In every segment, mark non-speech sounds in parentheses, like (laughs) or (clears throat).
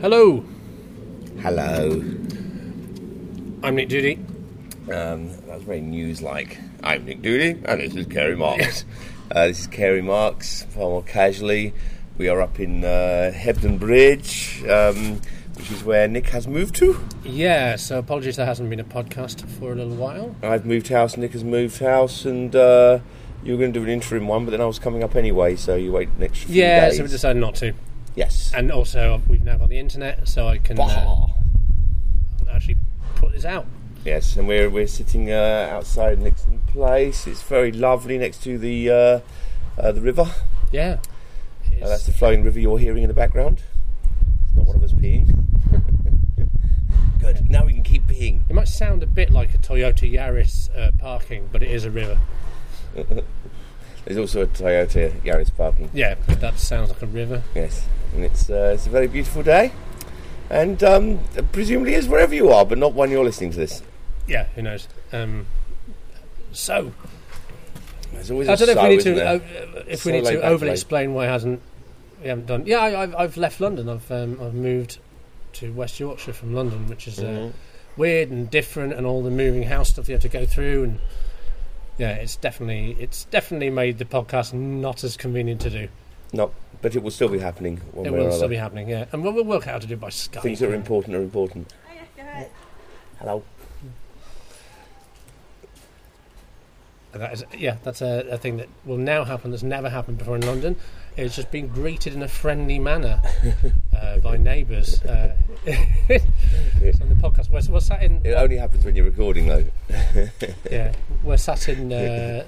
Hello, Hello. I'm Nick Doody. Um, that was very news-like. I'm Nick Doody, and this is Kerry Marks. Uh, this is Kerry Marks, far more casually. We are up in uh, Hebden Bridge, um, which is where Nick has moved to. Yeah, so apologies there hasn't been a podcast for a little while. I've moved house, Nick has moved house, and uh, you were going to do an interim one, but then I was coming up anyway, so you wait an extra few Yeah, days. so we decided not to. Yes. And also, we've now got the internet, so I can uh, actually put this out. Yes, and we're we're sitting uh, outside new place. It's very lovely next to the uh, uh, the river. Yeah. Uh, that's the flowing river you're hearing in the background. It's not one of us peeing. (laughs) Good. Now we can keep peeing. it might sound a bit like a Toyota Yaris uh, parking, but it is a river. (laughs) There's also a Toyota Yaris parking. Yeah, but that sounds like a river. Yes, and it's uh, it's a very beautiful day, and um, presumably is wherever you are, but not when you're listening to this. Yeah, who knows? Um, so, There's always I don't know if so, we need to uh, if So we need to overly explain why hasn't we haven't done. Yeah, I, I've, I've left London. I've um, I've moved to West Yorkshire from London, which is uh, Mhm. weird and different, and all the moving house stuff you have to go through, and yeah, it's definitely it's definitely made the podcast not as convenient to do. No, but it will still be happening. One it way or will still other. be happening, yeah, and we'll, we'll work out how to do it by Skype. Things that are important are important. Hello. And That is, yeah, that's a, a thing that will now happen. That's never happened before in London. It's just being greeted in a friendly manner (laughs) uh, by neighbours. Uh, it's (laughs) on the podcast. We're, we're sat in. It only happens when you're recording, though. Yeah, we're sat in. (laughs) Uh,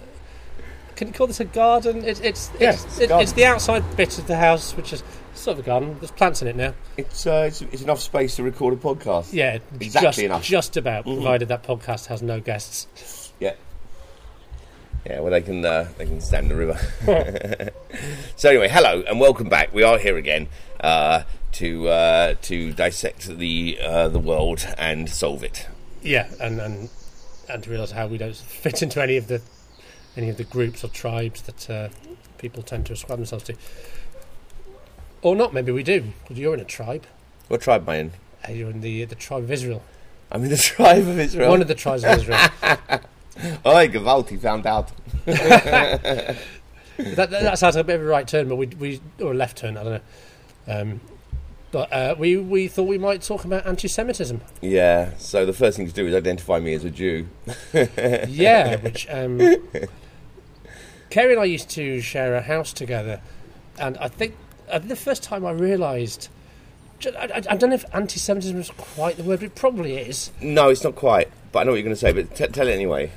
can you call this a garden? It's it's it's, it's it- garden. it's the outside bit of the house, which is sort of a garden. There's plants in it now. It's, uh, it's it's enough space to record a podcast. Yeah, Exactly just enough. just about. Mhm. Provided that podcast has no guests. Yeah. Yeah, well, they can uh, they can stand the river. (laughs) so anyway, hello and welcome back. We are here again uh, to uh, to dissect the uh, the world and solve it. Yeah, and and and to realise how we don't fit into any of the any of the groups or tribes that uh, people tend to ascribe themselves to, or not. Maybe we do because you're in a tribe. What tribe am I in? Uh, You're in the the tribe of Israel, I'm in the (laughs) tribe of Israel. one of the tribes of Israel. (laughs) Oi, Gavalti found out. (laughs) that, that, that sounds like a bit of a right turn, but we we or a left turn. I don't know. Um, but uh, we we thought we might talk about anti-Semitism. Yeah. So the first thing to do is identify me as a Jew. yeah, which um, Kerry and I used to share a house together, and I think uh, the first time I realised. I, I, I don't know if anti-Semitism is quite the word, but it probably is. No, it's not quite. But I know what you're going to say. But t- tell it anyway.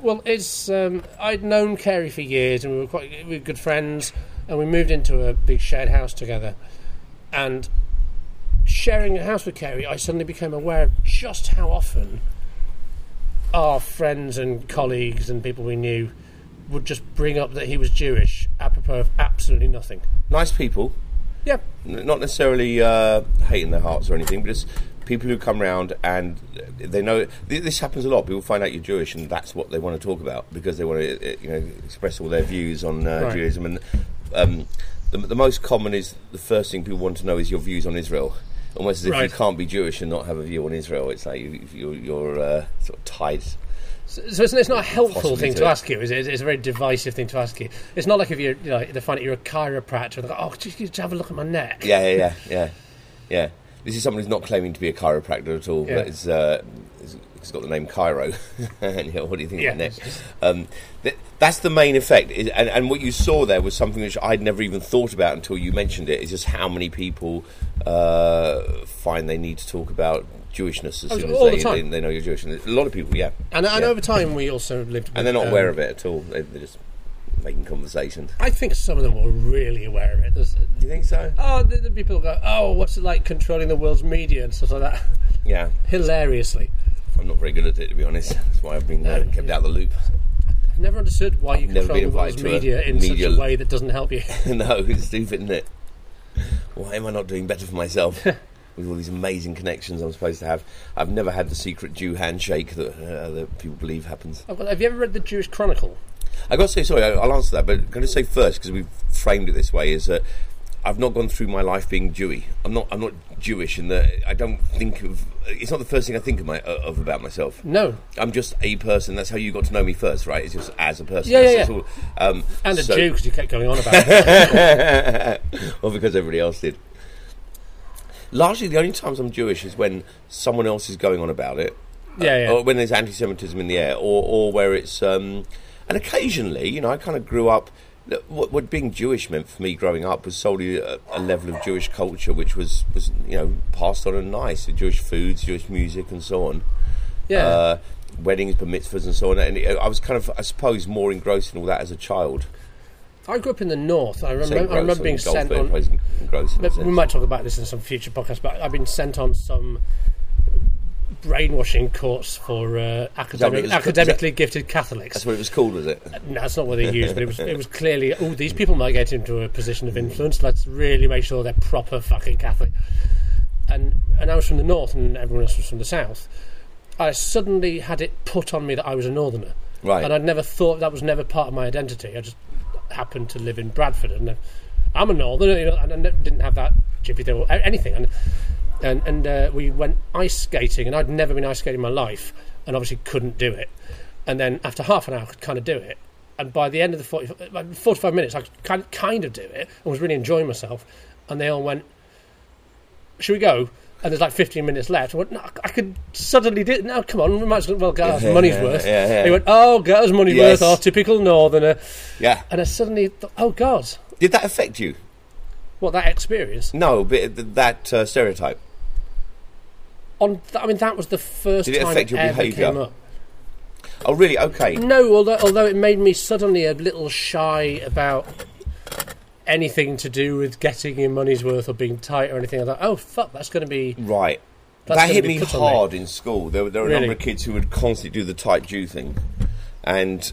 Well, it's um, I'd known Kerry for years, and we were quite we were good friends, and we moved into a big shared house together, and sharing a house with Kerry, I suddenly became aware of just how often our friends and colleagues and people we knew would just bring up that he was Jewish, apropos of absolutely nothing. Nice people. Yeah, N- not necessarily uh, hate in their hearts or anything, but just people who come round and they know th- this happens a lot. People find out you're Jewish, and that's what they want to talk about because they want to, you know, express all their views on uh, Right. Judaism. And um, the, the most common is the first thing people want to know is your views on Israel. Almost as if you can't be Jewish and not have a view on Israel. It's like you, you're, you're uh, sort of tied. So, so it's, it's not a helpful thing to ask you, is it? It's a very divisive thing to ask you. It's not like if you're, you know, they find out you're a chiropractor and go, oh, just, just have a look at my neck. Yeah, yeah, yeah, yeah, yeah. This is someone who's not claiming to be a chiropractor at all, Yeah. but it's, uh, it's, got the name Cairo. (laughs) and you know, what do you think Yeah. of that? Um, th- that's the main effect, is, and, and what you saw there was something which I'd never even thought about until you mentioned it. Is just how many people uh, find they need to talk about Jewishness as Oh, soon as the they, time. they, know you're Jewish. And a lot of people, yeah, And, and Yeah. over time, we also lived. With, and they're not um, aware of it at all. They, they're just making conversation. I think some of them were really aware of it. There's, Do you think so? oh, the, the people go, oh, what's it like controlling the world's media and stuff like that? Yeah, Hilariously. I'm not very good at it to be honest. That's why I've been uh, No, kept yeah. out of the loop. I've never understood why you I've never control the world's invited to a media in media- such a way that doesn't help you. (laughs) no, it's stupid, isn't it? Why am I not doing better for myself (laughs) with all these amazing connections I'm supposed to have? I've never had the secret Jew handshake that, uh, that people believe happens. Oh, well, have you ever read the Jewish Chronicle? I got to say, sorry, I'll answer that, but I'm going to say first because we've framed it this way is that I've not gone through my life being Jewy. I'm not. I'm not Jewish in that I don't think of. It's not the first thing I think of, my, of about myself. No. I'm just a person. That's how you got to know me first, right? It's just as a person. Yeah, That's- yeah, all. Um, And a Jew because you kept going on about it. (laughs) well, because everybody else did. Largely, the only times I'm Jewish is when someone else is going on about it, Yeah, yeah. or when there's anti-Semitism in the air, or, or where it's. Um, and occasionally, you know, I kind of grew up. What, what being Jewish meant for me growing up was solely a, a level of Jewish culture, which was, was you know passed on and nice. Jewish foods, Jewish music, and so on. Yeah. Uh, weddings, bar mitzvahs, and so on. And I was kind of, I suppose, more engrossed in all that as a child. I grew up in the north. I remember, I remember being sent on. it was engrossed in a But we sense. might talk about this in some future podcast, but I've been sent on some brainwashing course for uh, academic, was- is that- academically gifted Catholics. That's what it was called, was it? No, that's not what they (laughs) used, but it was it was clearly oh these people might get into a position of influence. Let's really make sure they're proper fucking Catholic. And and I was from the north, and everyone else was from the south. I suddenly had it put on me that I was a northerner, Right. and I'd never thought that was never part of my identity. I just happened to live in Bradford, and uh, I'm a northerner, you know, and I didn't have that chippy thing or anything. And and and uh, we went ice skating, and I'd never been ice skating in my life, and obviously couldn't do it. And then after half an hour, I could kind of do it. And by the end of the 40, 45 minutes, I could kind kind of do it and was really enjoying myself. And they all went, "Should we go?" And there's like 15 minutes left. I went, no, I could suddenly do it. No, come on, we might as well get our money's Yeah, worth. yeah, yeah. They went, oh, get us money's Yes. worth, our typical northerner. Yeah. And I suddenly thought, oh, God, Did that affect you? what that experience. No, but that uh, stereotype. On, th- I mean, that was the first Did it time affect your ever behaviour? came up. Oh, really? Okay. No, although although it made me suddenly a little shy about anything to do with getting your money's worth or being tight or anything. I thought, oh fuck, that's going to be Right. That hit me on me. hard in school. There, were- there were a number of kids who would constantly do the tight Jew thing, and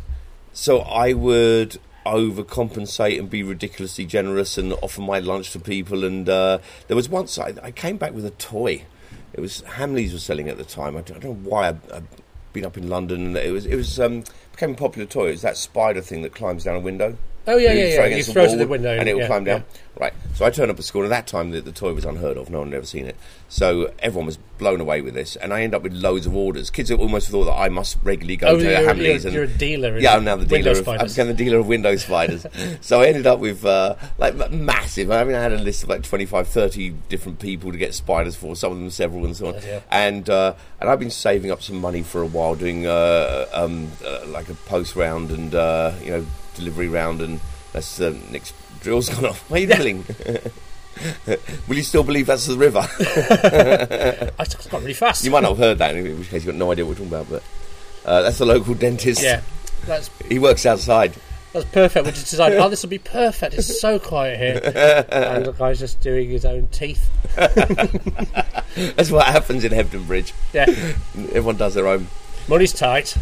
so I would overcompensate and be ridiculously generous and offer my lunch to people. And uh, there was once I, I came back with a toy. It was Hamleys was selling at the time. I don't, I don't know why. I, I'd been up in London. And it was it was um, became a popular toy. It was that spider thing that climbs down a window. Oh, yeah, yeah, yeah. You throw it to the window and it will yeah, climb down. yeah. Right. So I turned up at school, and at that time the, the toy was unheard of. No one had ever seen it. So everyone was blown away with this, and I ended up with loads of orders. Kids almost thought that I must regularly go Oh, to you're, Hamleys you're, and you're a dealer. yeah, I'm now the dealer. Of, I became the dealer of window spiders. (laughs) so I ended up with uh, like massive. I mean, I had a list of like 25, 30 different people to get spiders for. Some of them several, and so on. Hell. And uh, and I've been saving up some money for a while, doing uh, um, uh, like a post round and uh, you know delivery round, and that's uh, Nick's drill's gone off. Why are you drilling? (laughs) Will you still believe that's the river? (laughs) I just got really fast. you might not have heard that, in which case you've got no idea what we're talking about. But uh, that's the local dentist. Yeah, that's (laughs) He works outside. that's perfect. We just decided, oh, this will be perfect. It's so quiet here, and the guy's just doing his own teeth. That's what happens in Hebden Bridge. Yeah, Everyone does their own. money's tight.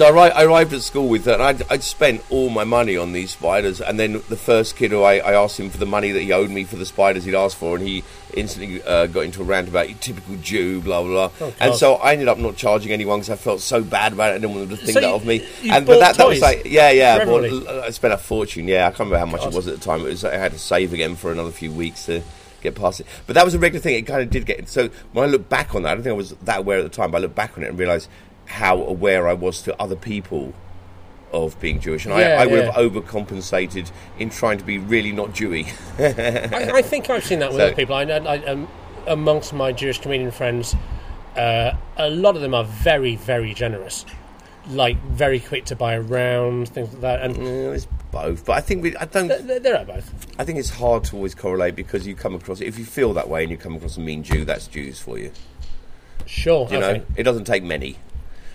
So I, I arrived at school with that, and I'd, I'd spent all my money on these spiders. And then the first kid who I, I asked him for the money that he owed me for the spiders he'd asked for, and he instantly uh, got into a rant about typical Jew, blah blah blah. Oh, and so I ended up not charging anyone because I felt so bad about it. I didn't want them to think So that you- of me. and but that, that was like yeah yeah. I, bought- I spent a fortune. Yeah, I can't remember how much God. it was at the time. It was I had to save again for another few weeks to get past it. But that was a regular thing. It kind of did get. So when I look back on that, I don't think I was that aware at the time. But I look back on it and realise how aware I was to other people of being Jewish, and Yeah, I, I would yeah. have overcompensated in trying to be really not Jewy. (laughs) I, I think I've seen that with So- other people. I, I, I, um, amongst my Jewish comedian friends, uh, a lot of them are very, very generous. Like very quick to buy around things like that, and Yeah, it's both, but I think we, I don't. they're, they're both. I think it's hard to always correlate because you come across if you feel that way and you come across a mean Jew, that's Jews for you. Sure, You know, it doesn't take many.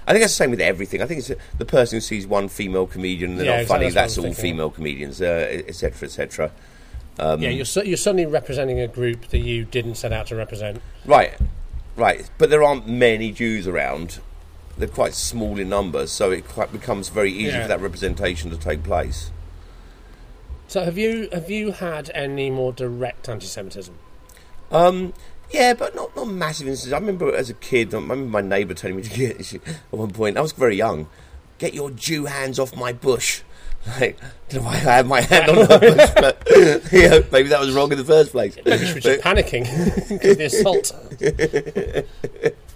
I think that's the same with everything. I think it's the person who sees one female comedian and they're Yeah, not exactly, funny. that's That's all female comedians, uh, etc., etc. Um, yeah, you're su- you're suddenly representing a group that you didn't set out to represent. Right, right. But there aren't many Jews around. They're quite small in numbers, so it quite becomes very easy Yeah. for that representation to take place. So have you have you had any more direct anti-Semitism? Um, yeah, but not not massive instances. I remember as a kid, I remember my neighbour telling me to get (laughs) at one point. I was very young. Get your Jew hands off my bush. (laughs) Like, don't know why I had my hand on the (laughs) bush, but yeah, maybe that was wrong in the first place. Maybe she was just panicking because the assault.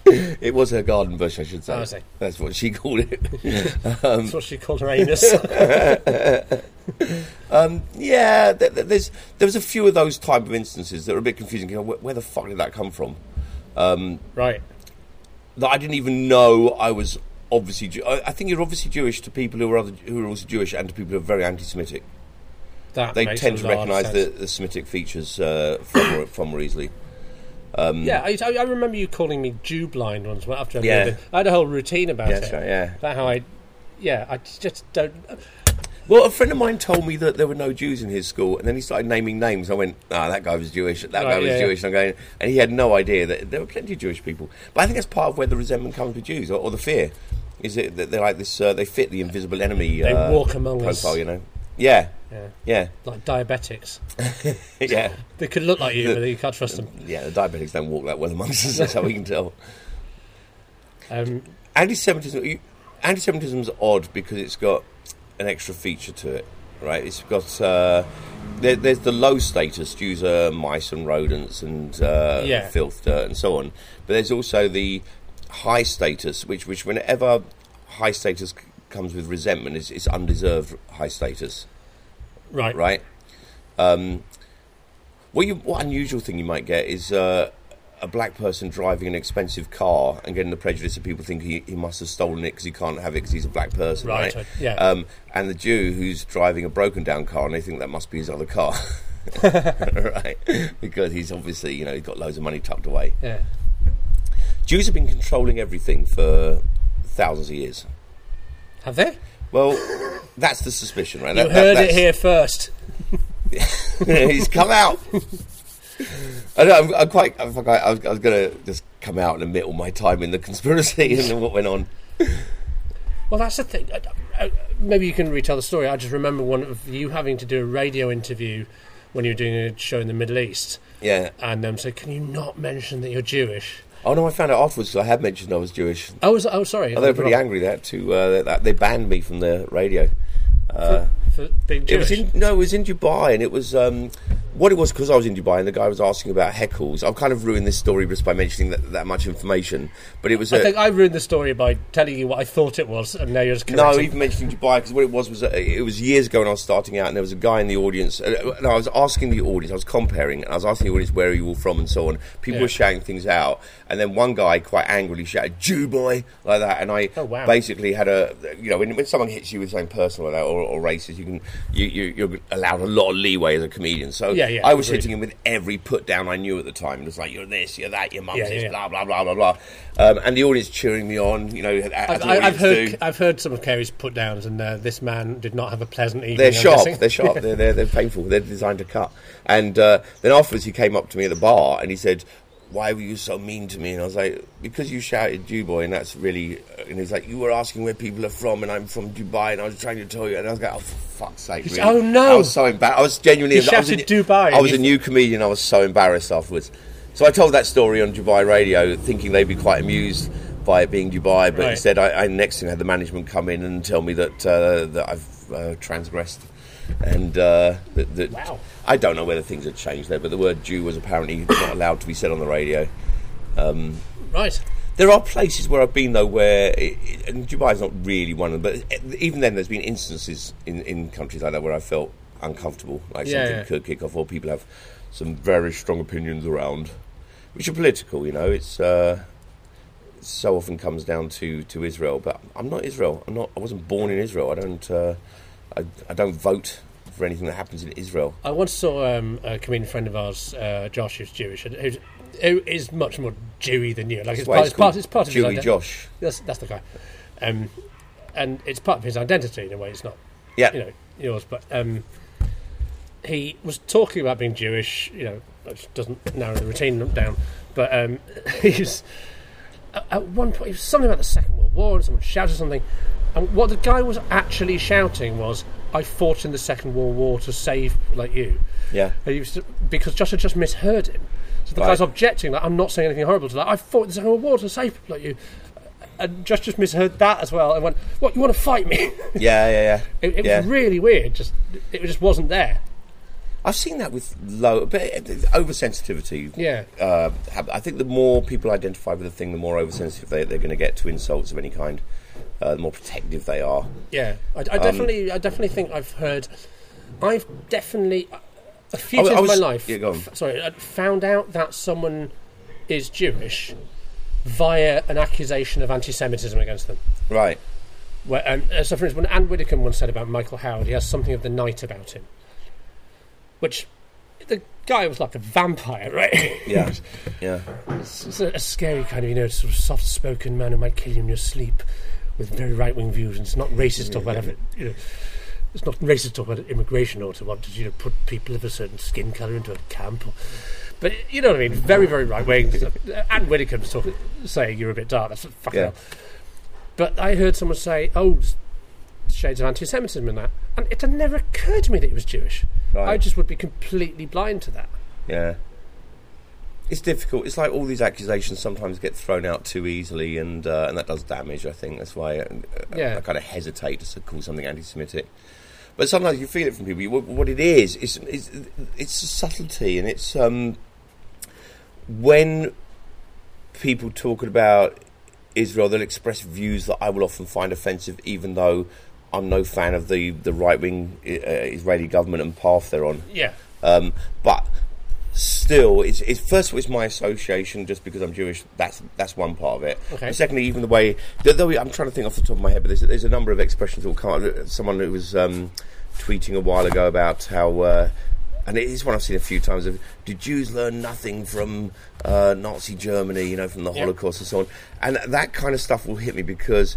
(laughs) It was her garden bush, I should say. Oh, I. That's what she called it. (laughs) Um, That's what she called her anus. (laughs) Um, yeah, th- th- there's there was a few of those type of instances that were a bit confusing. You know, where, where the fuck did that come from? Um, right. That I didn't even know I was obviously. Jew- I, I think you're obviously Jewish to people who are other, who are also Jewish and to people who are very anti-Semitic. That They tend to recognise the, the Semitic features uh, far, more, far more easily. Yeah, I, I remember you calling me Jew blind once after I Yeah. I had a whole routine about That's it. right, yeah. About how I, yeah, I just don't. Well, a friend of mine told me that there were no Jews in his school, and then he started naming names. I went, "Ah, that guy was Jewish. That guy was yeah, yeah. Jewish." And I'm going, and he had no idea that there were plenty of Jewish people. But I think that's part of where the resentment comes with Jews, or, or the fear, is it that they're like this? Uh, they fit the invisible enemy. They uh, walk among us. profile, you know. Yeah, Yeah, yeah, like diabetics. (laughs) yeah, They could look like you, but you can't trust them. yeah. The diabetics don't walk that well amongst us. That's how we can tell. (laughs) Um, Anti-Semitism. Anti-Semitism's odd because it's got an extra feature to it, right? It's got uh, there, there's the low status Jews are mice and rodents and uh, Yeah. filth, dirt, and so on. But there's also the high status, which which whenever high status comes with resentment, is it's undeserved high status, right. right? Um, what you what unusual thing you might get is. Uh, a black person driving an expensive car and getting the prejudice that people think he, he must have stolen it because he can't have it because he's a black person, Right, right? yeah. Um, and the Jew who's driving a broken down car and they think that must be his other car, (laughs) right? Because he's obviously, you know, he's got loads of money tucked away. Yeah. Jews have been controlling everything for thousands of years. Have they? Well, that's the suspicion, right? You That- that- heard it here first. (laughs) he's come out. I know, I'm, I'm quite. I'm, I was, I was going to just come out and admit all my time in the conspiracy (laughs) and what went on. Well, that's the thing. Uh, uh, Maybe you can retell the story. I just remember one of you having to do a radio interview when you were doing a show in the Middle East, Yeah. and um, so can you not mention that you're Jewish? Oh no, I found out afterwards I had mentioned I was Jewish. Oh, was, oh, sorry. Oh, they were pretty angry that to uh, that they banned me from the radio. for, for being It was in no, it was in Dubai, and it was um, what it was because I was in Dubai, and the guy was asking about heckles. I've kind of ruined this story just by mentioning that, that much information, but it was. I a- think I ruined the story by telling you what I thought it was, and now you're just No, even mentioning Dubai because what it was was uh, it was years ago when I was starting out, and there was a guy in the audience. Uh, no, I was asking the audience, I was comparing, and I was asking the audience where are you all from and so on. People Yeah. were shouting things out, and then one guy quite angrily shouted "Jew boy" like that, and I Oh, wow. basically had a you know when, when someone hits you with something personal like that or, or racist, you can you, you you're allowed a lot of leeway as a comedian. So Yeah, yeah, yeah. I was agreed. hitting him with every put down I knew at the time. It was like you're this, you're that, your mum's Yeah, this, yeah. blah blah blah blah blah, um, and the audience cheering me on. You know, I've, I've heard do. I've heard some of Kerry's put downs, and uh, this man did not have a pleasant evening. They're sharp. They're sharp. they're, they're they're painful. They're designed to cut. And uh, then afterwards, he came up to me at the bar and he said, "Why were you so mean to me?" And I was like, "Because you shouted Jew boy, and that's really." And he's like, "You were asking where people are from, and I'm from Dubai, and I was trying to tell you." And I was like, "Oh, for fuck's sake!" Really?" oh, no. I was so embarrassed. I was genuinely. You I was shouted a, Dubai, I was a new comedian. I was so embarrassed afterwards. So I told that story on Dubai radio, thinking they'd be quite amused by it being Dubai, but Right. instead, I, I next thing had the management come in and tell me that uh, that I've uh, transgressed, and uh, that, that Wow. I don't know whether things had changed there, but the word Jew was apparently (coughs) not allowed to be said on the radio. right. There are places where I've been though where, it- and Dubai is not really one of them, but even then, there's been instances in, in countries like that where I felt uncomfortable, like Yeah, something yeah. could kick off, or people have some very strong opinions around, which are political. You know, it's uh, so often comes down to, to Israel, but I'm not Israel. I'm not. I wasn't born in Israel. I don't. Uh, I, I don't vote for anything that happens in Israel. I once saw um, a comedian friend of ours, uh, Josh, who's Jewish, and who's, who is much more Jewy than you. Like it's part, it's part, it's part of his Jewy identity. Josh. That's, that's the guy, um, and it's part of his identity in a way. It's not, Yeah. you know, yours. But um, he was talking about being Jewish. You know, which doesn't narrow the routine down. But um, (laughs) he's at, at one point. It was something about the Second World War, and someone shouted something. And what the guy was actually shouting was, "I fought in the Second World War to save like you." Yeah. Was, because Josh had just misheard him. So the Right. guy's objecting, like, I'm not saying anything horrible to that. I fought in the Second World War to save people like you. and just just misheard that as well, and went, "What you want to fight me?" Yeah, yeah, yeah. (laughs) it it yeah. was really weird. Just it just wasn't there. I've seen that with low, but oversensitivity. Yeah. Uh, I think the more people identify with the thing, the more oversensitive they, they're going to get to insults of any kind. Uh, the more protective they are. Yeah, I, Um, I definitely, I definitely think I've heard. I've definitely a few times in my life. yeah, go on. f- sorry, I found out that someone is Jewish via an accusation of anti-Semitism against them. Right. Where, and, uh, so, for instance, when Anne Widdecombe once said about Michael Howard, he has something of the night about him, which the guy was like a vampire, right? Yeah. (laughs) yeah. It's, it's a, a scary kind of, you know, sort of soft-spoken man who might kill you in your sleep, with very right-wing views, and it's not racist or whatever. You know, it's not racist to talk about immigration or to want to, you know, put people of a certain skin colour into a camp. Or, but you know what I mean? Very, very right-wing. and Widdecombe's talking, saying you're a bit dark. That's fucking Yeah. hell. But I heard someone say, "Oh, shades of anti-Semitism in that," and it had never occurred to me that he was Jewish. Right. I just would be completely blind to that. Yeah. It's difficult. It's like all these accusations sometimes get thrown out too easily, and uh, and that does damage. I think that's why I, Yeah. I kind of hesitate to call something anti-Semitic. But sometimes you feel it from people. You- What, what it is, is it's, it's a subtlety, and it's um, when people talk about Israel, they'll express views that I will often find offensive, even though I'm no fan of the the right wing uh, Israeli government and path they're on. Yeah. Um, but still, it's, it's first of all, it's my association just because I'm Jewish. That's that's one part of it. Okay. Secondly, even the way though- I'm trying to think off the top of my head, but there's, there's a number of expressions that will come. Someone who was um, tweeting a while ago about how. Uh, and it is one I've seen a few times. Of did Jews learn nothing from uh, Nazi Germany? You know, from the Yeah. Holocaust and so on. And that kind of stuff will hit me because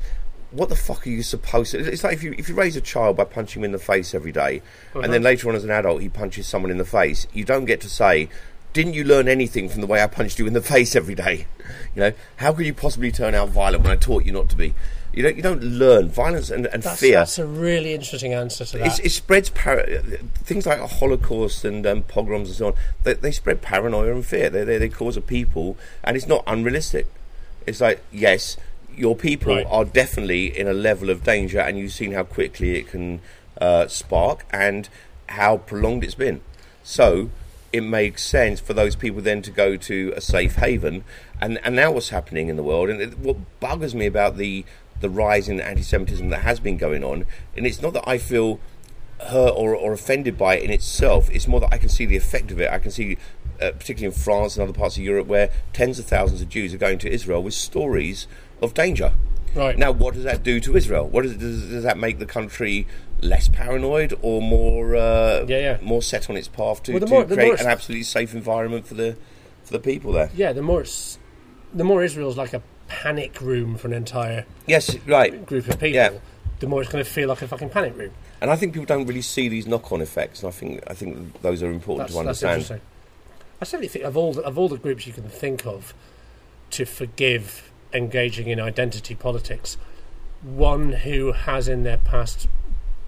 what the fuck are you supposed to? It's like if you if you raise a child by punching him in the face every day, and then later on as an adult he punches someone in the face. You don't get to say, "Didn't you learn anything from the way I punched you in the (laughs) face every day?" You know, how could you possibly turn out violent when I taught you not to be? You don't you don't learn violence and, and That's, fear. that's a really interesting answer to that. It's, it spreads par- things like Holocaust and um, pogroms and so on. They, they spread paranoia and fear. They, they they cause a people, and it's not unrealistic. It's like yes, your people Right. are definitely in a level of danger, and you've seen how quickly it can uh, spark and how prolonged it's been. So it makes sense for those people then to go to a safe haven. And and now what's happening in the world, and it, what buggers me about the the rise in anti-Semitism that has been going on, and it's not that I feel hurt or, or offended by it in itself. It's more that I can see the effect of it. I can see, uh, particularly in France and other parts of Europe, where tens of thousands of Jews are going to Israel with stories of danger. Right. Now, what does that do to Israel? What does, does, does that make the country less paranoid or more uh, Yeah, yeah. more set on its path to, Well, to more- create an absolutely safe environment for the for the people there? yeah, the more it's, the more Israel's like a panic room for an entire Yes, right. group of people, Yeah. the more it's going to feel like a fucking panic room. And I think people don't really see these knock-on effects. And I think I think those are important That's, to understand. I certainly think of all the, of all the groups you can think of to forgive engaging in identity politics, one who has in their past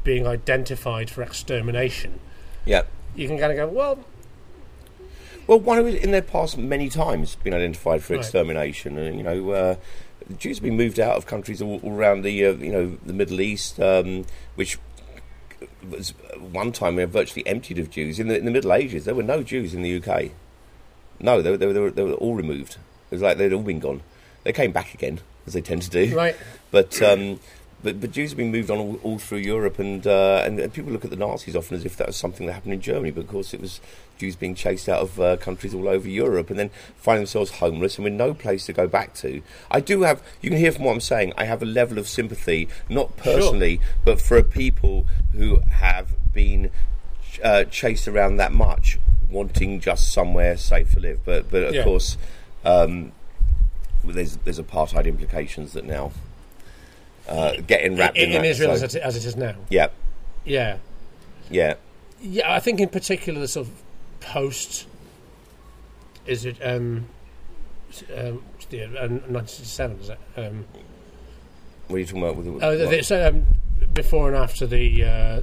being identified for extermination, Yeah. you can kind of go, well, Well, one who in their past many times been identified for Right. extermination, and you know, uh, Jews have been moved out of countries all, all around the uh, you know the Middle East, um, which was one time we were virtually emptied of Jews. In the, in the Middle Ages, there were no Jews in the UK. No, they were, they were, they were, they were all removed. It was like they'd all been gone. They came back again, as they tend to do. right, But um, but but Jews have been moved on all, all through Europe, and, uh, and and people look at the Nazis often as if that was something that happened in Germany, but of course it was Jews being chased out of uh, countries all over Europe, and then finding themselves homeless and with no place to go back to. I do have, you can hear from what I'm saying, I have a level of sympathy, not personally, but for people who have been uh, chased around that much, wanting just somewhere safe to live. But but of Yeah. course. Um, there's there's apartheid implications that now uh, get enwrapped in, in, in that, Israel so- as, it, as it is now. yeah, Yeah, yeah, yeah. I think in particular the sort of post. Is it um, um, the, uh, 1967? Is it? Um, what are you talking about with the, Oh, the, so um, before and after the uh,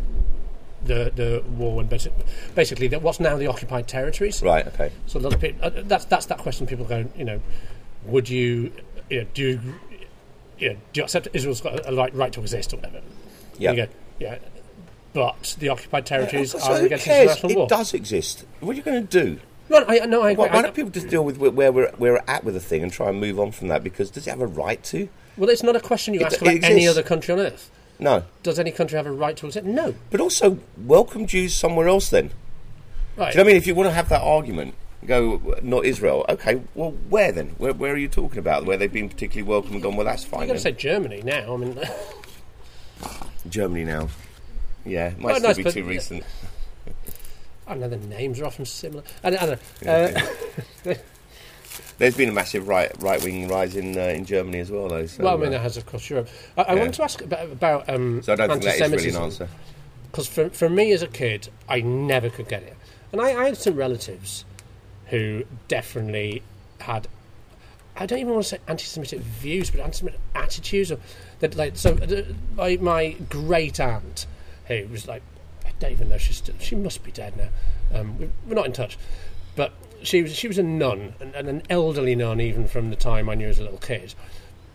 the the war, and basi- basically the, what's now the occupied territories. right? Okay, So a lot of people. Uh, that's that's that question. People go, you know, would you, you know, do you know, do you accept Israel's got a right, right to exist or whatever? Yeah. Go, yeah. But the occupied territories So are who against cares? international It war. does exist. What are you going to do? No, I, no, I agree. Why, I- don't people just deal with where we're, where we're at with the thing and try and move on from that? Because does it have a right to? well, it's not a question you It- ask it about any other country on earth. No. Does any country have a right to exist? No. But also, welcome Jews somewhere else then. Right. Do you know what I mean? If you want to have that argument, go, not Israel. Okay, well, where then? Where, where are you talking about? Where they've been particularly welcome and gone, well, that's fine. I'm going to say Germany now. I mean, (laughs) Germany now. Yeah, it might Well, still nice, be too recent. I know the names are often similar. I don't, I don't (laughs) know. Uh, (laughs) There's been a massive right right wing rise in uh, in Germany as well, though. So, well, I mean, uh, that has across Europe. I, I Yeah. wanted to ask about, about um, so I don't think that is really an anti-Semitism. answer. Because for, for me as a kid, I never could get it. And I, I had some relatives who definitely had, I don't even want to say anti Semitic views, but anti Semitic attitudes. Or that, like, so uh, my, my great aunt, who was like, I don't even know, she's still, she must be dead now. Um, we- we're not in touch. But she was, she was a nun, and, and an elderly nun, even from the time I knew as a little kid.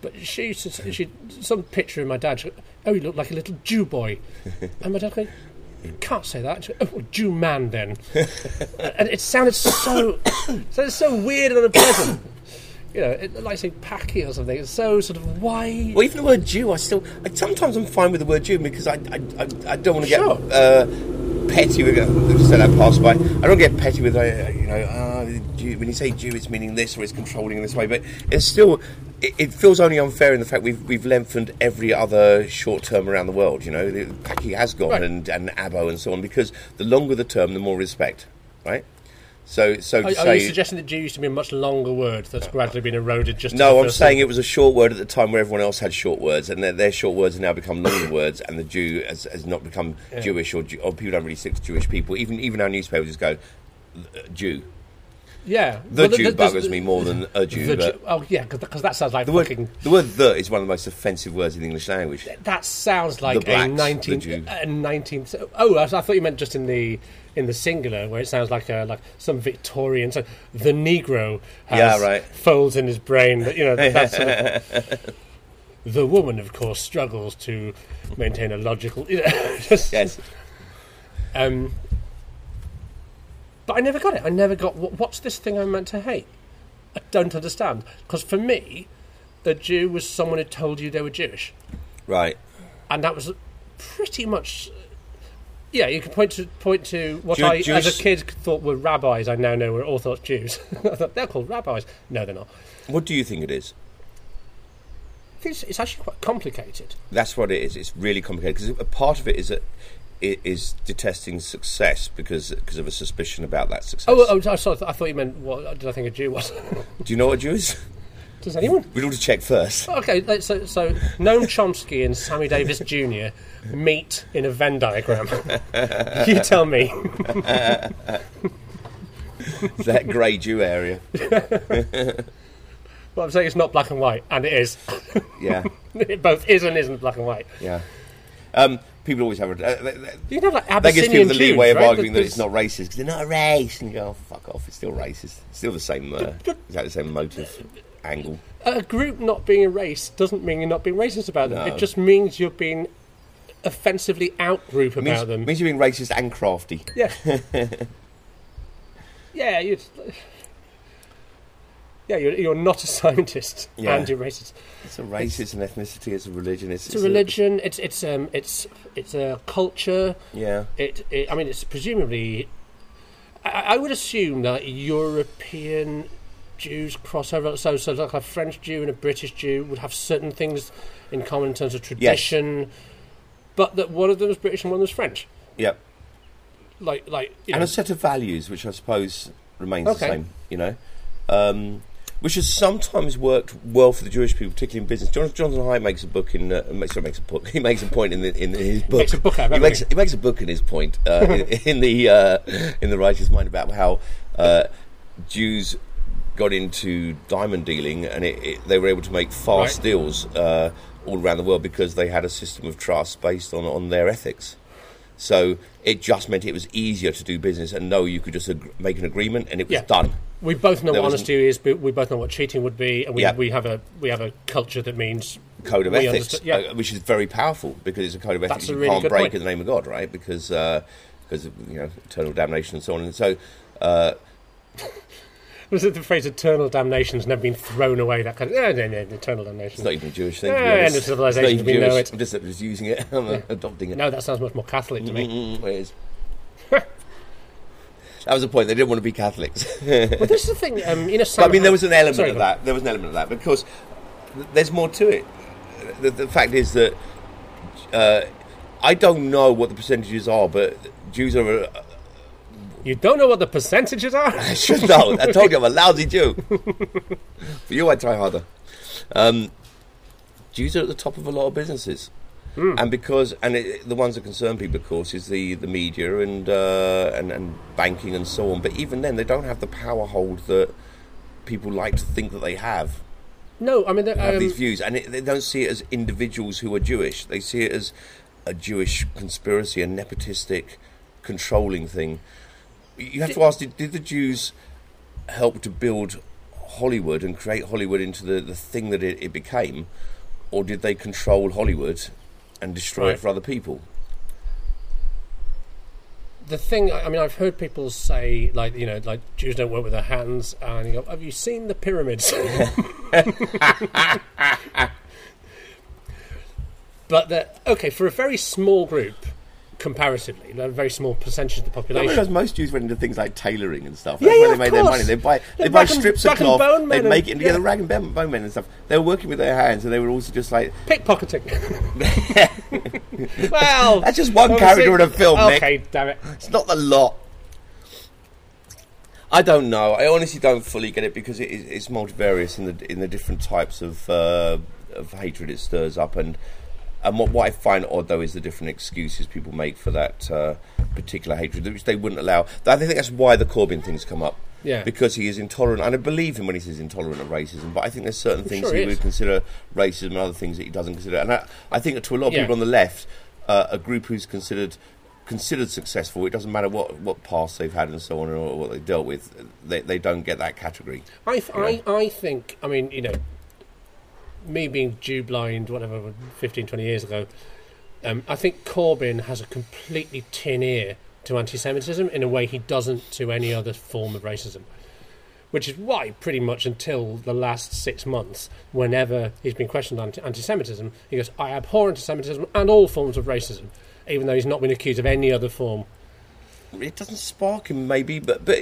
But she used to, she some picture of my dad. She, oh, he looked like a little Jew boy, (laughs) and my dad going, "You can't say that." Oh, Jew man then, (laughs) and it sounded so, (coughs) sounded so weird and unpleasant. You know, it, like saying Paki or something. It's so sort of why. Well, even the word Jew, I still. I, sometimes I'm fine with the word Jew because I, I, I, I don't want to get uh, petty with. Uh, said that pass by. I don't get petty with, uh, you know, uh, Jew, when you say Jew, it's meaning this or it's controlling in this way. But it's still. It, it feels only unfair in the fact we've we've lengthened every other short term around the world. You know, Paki has gone Right. and and Abo and so on because the longer the term, the more respect, right? So so Are, say are you suggesting that Jew used to be a much longer word that's gradually been eroded? Just No, I'm saying it was a short word at the time where everyone else had short words, and their, their short words have now become longer (coughs) words, and the Jew has, has not become Jewish, or, or people don't really stick to Jewish people. Even even our newspapers just go uh, Jew. Yeah, The Well, Jew th- there's- buggers me more than a Jew. The but oh yeah, because that sounds like the word fucking. the word the is one of the most offensive words in the English language. That sounds like blacks, a nineteenth, a nineteenth. Oh, I, I thought you meant just in the in the singular, where it sounds like a like some Victorian. So the Negro has Yeah, right. folds in his brain. That you know that sort of. (laughs) The woman, of course, struggles to maintain a logical. (laughs) You know, (laughs) just, Yes, Um, but I never got it. I never got what, what's this thing I'm meant to hate. I don't understand because for me, a Jew was someone who told you they were Jewish. right. and that was pretty much. Yeah, you can point to point to what Jew- I, as a kid, thought were rabbis. I now know were Orthodox Jews. (laughs) I thought they're called rabbis. No, they're not. What do you think it is? It's, it's actually quite complicated. That's what it is. It's really complicated because a part of it is that is detesting success because because of a suspicion about that success. Oh, oh, I, thought, I thought you meant what did I think a Jew was? (laughs) Do you know what a Jew is? Does anyone? We'd ought to check first. (laughs) Okay, so so Noam Chomsky and Sammy Davis Jr. meet in a Venn diagram. (laughs) you tell me. that grey Jew area. Well, I'm saying it's not black and white, and it is. Yeah. it both is and isn't black and white. Yeah. Um, people always have a. Uh, they, they- You can have like that gives people the leeway of right? arguing that it's not racist because they're not a race, and you go, oh, "Fuck off!" It's still racist. It's still the same. Uh, exactly the same motive angle. a group not being a race doesn't mean you're not being racist about them. No. It just means you're being offensively out-group It means, about them. means you're being racist and crafty. yeah. (laughs) yeah, you. Yeah, you're, you're not a (laughs) scientist Yeah. and you're racist. It's a race. It's an ethnicity. It's a religion. It's, It's a religion. It's it's um it's it's a culture. yeah. It, it I mean it's presumably. I, I would assume that European Jews cross over. So so like a French Jew and a British Jew would have certain things in common in terms of tradition, yes. but that one of them was British and one was French. Yep. Like like And know, a set of values, which I suppose remains Okay. the same. You know. Um, which has sometimes worked well for the Jewish people, particularly in business. Jonathan, Jonathan Haidt makes a book in, uh, makes, sorry, makes a book. (laughs) He makes a point in, the, in his book. Makes a book out he makes, he makes a book in his point uh, in, (laughs) in the uh, in the Righteous Mind about how uh, Jews got into diamond dealing and it, it, they were able to make fast Right. deals uh, all around the world because they had a system of trust based on on their ethics. So it just meant it was easier to do business and know you could just ag- make an agreement and it was Yeah. done. We both know There what honesty is, but we both know what cheating would be, and we, Yeah. we have a we have a culture that means code of ethics, yeah. uh, which is very powerful because it's a code of ethics That's you really can't break point. in the name of God, right? Because uh, because of you know eternal damnation and so on. And so uh, was it the phrase "eternal damnation" has never been thrown away. That kind of yeah, no, no, eternal damnation. it's not even a Jewish thing. Yeah, end of civilization, we even know it. I'm just, I'm just using it. (laughs) I'm uh, adopting it. No, that sounds much more Catholic to me. Mm, it is. (laughs) that was the point. They didn't want to be Catholics. But this is the thing. Um, you know, But, I mean, there was an element Sorry, of that. There was an element of that because there's more to it. The, the fact is that uh, I don't know what the percentages are, but Jews are. Uh, You don't know what the percentages are. (laughs) I should know. I told you I'm a lousy Jew. (laughs) For you, I try harder. Um, Jews are at the top of a lot of businesses. And because, and it, the ones that concern people, of course, is the, the media and, uh, and and banking and so on. But even then, they don't have the power hold that people like to think that they have. No, I mean, the- have um, these views, and it, they don't see it as individuals who are Jewish. They see it as a Jewish conspiracy, a nepotistic, controlling thing. You have to ask: Did, did the Jews help to build Hollywood and create Hollywood into the, the thing that it, it became, or did they control Hollywood and destroy Right. it for other people? the thing. I mean, I've heard people say like you know, like Jews don't work with their hands, and you go, "Have you seen the pyramids?" (laughs) but the, okay, for a very small group, comparatively, a very small percentage of the population. Because most Jews went into things like tailoring and stuff. That's yeah, where of they made their money. They buy Yeah, they buy and- strips of cloth. They make it into yeah. yeah. the rag and bone bone men and stuff. They were working with their hands, and they were also just like Pickpocketing. (laughs) well, that's just one character in a film, Nick. Okay, damn it. It's not the lot. I don't know. I honestly don't fully get it because it is, it's multivarious in the in the different types of uh, of hatred it stirs up, and and what, what I find odd though is the different excuses people make for that uh, particular hatred, which they wouldn't allow. I think that's why the Corbyn things come up. Yeah. Because he is intolerant, and I believe him when he says intolerant of racism. But I think there's certain things sure he he would consider racism, and other things that he doesn't consider. And I, I think that to a lot of Yeah. people on the left, uh, a group who's considered considered successful, it doesn't matter what, what past they've had and so on or what they've dealt with, they, they don't get that category. I, th- I, I think, I mean, you know, me being Jew blind, whatever, 15, 20 years ago, um, I think Corbyn has a completely tin ear to anti Semitism in a way he doesn't to any other form of racism. Which is why, pretty much until the last six months, whenever he's been questioned on anti Semitism, he goes, I abhor anti Semitism and all forms of racism, even though he's not been accused of any other form. It doesn't spark him, maybe, but but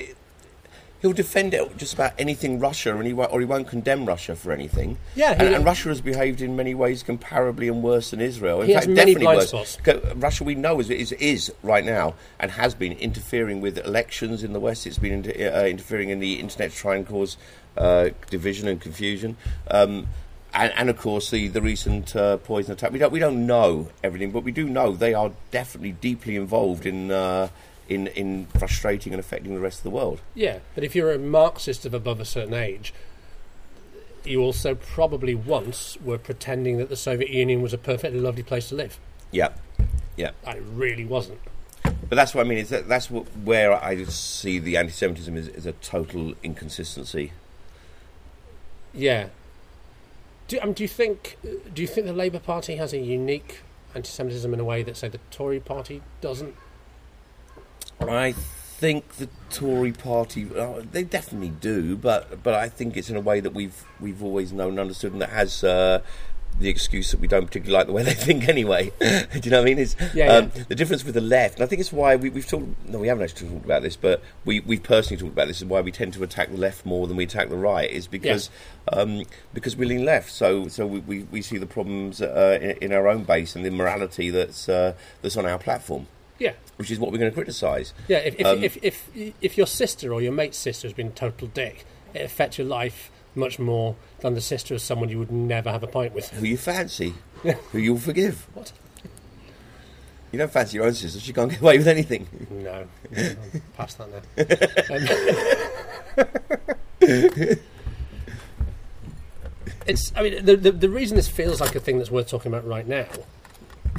he'll defend it just about anything Russia, and he won't, or he won't condemn Russia for anything. Yeah, and, and Russia has behaved in many ways comparably and worse than Israel. In He has fact, many definitely blind worse. spots. Russia, we know, is, is is right now and has been interfering with elections in the West. It's been inter- uh, interfering in the internet to try and cause uh, division and confusion. Um, and, and of course, the the recent uh, poison attack. We don't we don't know everything, but we do know they are definitely deeply involved in uh, in in frustrating and affecting the rest of the world. Yeah, but if you're a Marxist of above a certain age, you also probably once were pretending that the Soviet Union was a perfectly lovely place to live. Yeah, yeah. And it really wasn't. But that's what I mean. Is that that's what, where I see the anti-Semitism is, is a total inconsistency. Yeah. Do, um, do you think do you think the Labour Party has a unique anti-Semitism in a way that say the Tory Party doesn't? I think the Tory Party uh, they definitely do, but but I think it's in a way that we've we've always known and understood, and that has. Uh, the excuse that we don't particularly like the way (laughs) they think anyway. (laughs) Do you know what I mean? Is Yeah, um, yeah. the difference with the left, and I think it's why we, we've talked. No, we haven't actually talked about this, but we we've personally talked about this. Is why we tend to attack the left more than we attack the right. Is because um, because we lean left. So so we, we, we see the problems uh, in, in our own base and the morality that's uh, that's on our platform, Yeah. which is what we're going to criticise. Yeah, if if, Um, if if if your sister or your mate's sister has been a total dick, it affects your life much more than the sister of someone you would never have a pint with. Who you fancy, who you'll forgive. What? You don't fancy your own sister; she can't get away with anything. No, (laughs) I'm past that now. Um, (laughs) it's. I mean, the, the the reason this feels like a thing that's worth talking about right now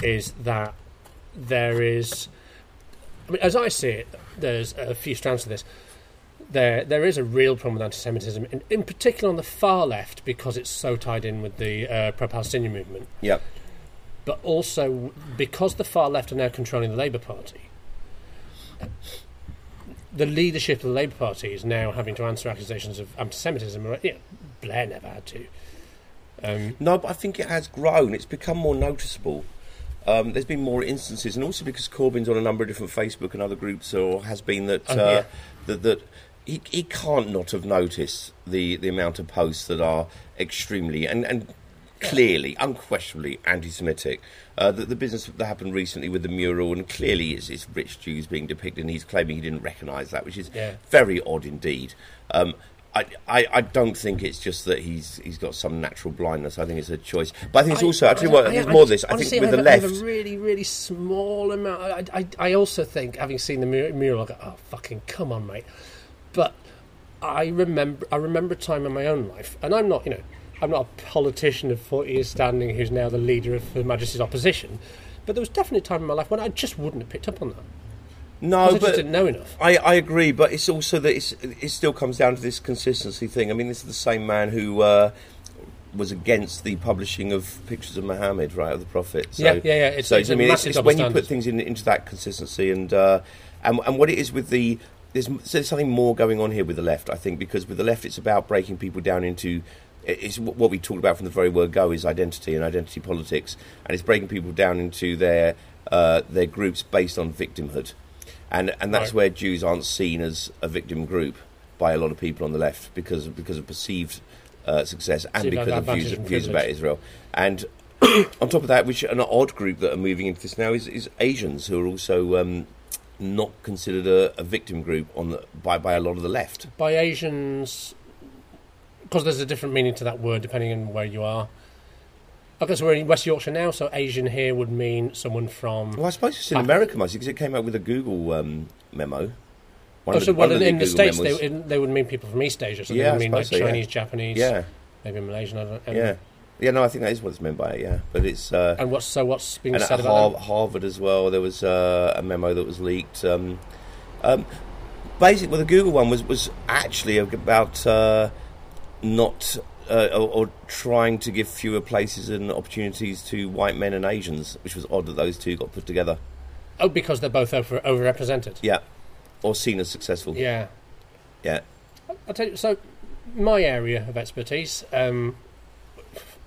is that there is. I mean, as I see it, there's a few strands to this. there there is a real problem with anti-Semitism, in, in particular on the far left, because it's so tied in with the uh, pro-Palestinian movement. Yep. But also because the far left are now controlling the Labour Party, the leadership of the Labour Party is now having to answer accusations of anti-Semitism. Yeah, Blair never had to. Um, No, but I think it has grown. It's become more noticeable. Um, there's been more instances, and also because Corbyn's on a number of different Facebook and other groups, or has been that Oh, uh, yeah. that, that he, he can't not have noticed the, the amount of posts that are extremely and, and clearly, unquestionably anti-Semitic. Uh, the, the business that happened recently with the mural, and clearly it's, it's rich Jews being depicted, and he's claiming he didn't recognise that, which is Yeah. very odd indeed. Um, I, I, I don't think it's just that he's he's got some natural blindness. I think it's a choice. But I think it's also, I tell you what, there's more of this. I honestly, think with the have a- I have left, a really, really small amount. I, I, I also think, having seen the mur- mural, I go, "Oh, fucking come on, mate!" But I remember, I remember a time in my own life, and I'm not, you know, I'm not a politician of 40 years standing who's now the leader of Her Majesty's opposition. But there was definitely a time in my life when I just wouldn't have picked up on that. No, 'Cause I but didn't know enough. I, I agree. But it's also that it's, it still comes down to this consistency thing. I mean, this is the same man who uh, was against the publishing of pictures of Muhammad, right, of the Prophet. So, Yeah, yeah, yeah, it's- so it's I mean, it's, it's when you put things in, into that consistency and uh, and and what it is with the there's, so there's something more going on here with the left, I think, because with the left, it's about breaking people down into. It's what we talked about from the very word go is identity and identity politics, and it's breaking people down into their uh, their groups based on victimhood, and and that's Right. where Jews aren't seen as a victim group by a lot of people on the left because of, because of perceived uh, success and Perceived because of views, views about. Israel. And (clears throat) on top of that, which an odd group that are moving into this now is, is Asians who are also um, not considered a, a victim group on the, by by a lot of the left. By Asians, because there's a different meaning to that word depending on where you are. Okay, guess we're in West Yorkshire now, so Asian here would mean someone from. Well, I suppose it's in. America mostly because it came out with a Google um, memo. One Oh, so one well, in, in the States, they, in, they would mean people from East Asia, so Yeah, they I would mean like so, yeah. Chinese, Japanese, yeah, maybe Malaysian. I don't, and, yeah, yeah. No, I think that is what it's meant by it. Yeah, but it's. Uh, And what's so what's being said at about Har- Harvard as well, there was uh, a memo that was leaked. Um, um, basically, well, the Google one was was actually about uh, not uh, or, or trying to give fewer places and opportunities to white men and Asians, which was odd that those two got put together. Oh, because they're both over, overrepresented. Yeah, or seen as successful. Yeah. yeah. I'll tell you, so my area of expertise, um,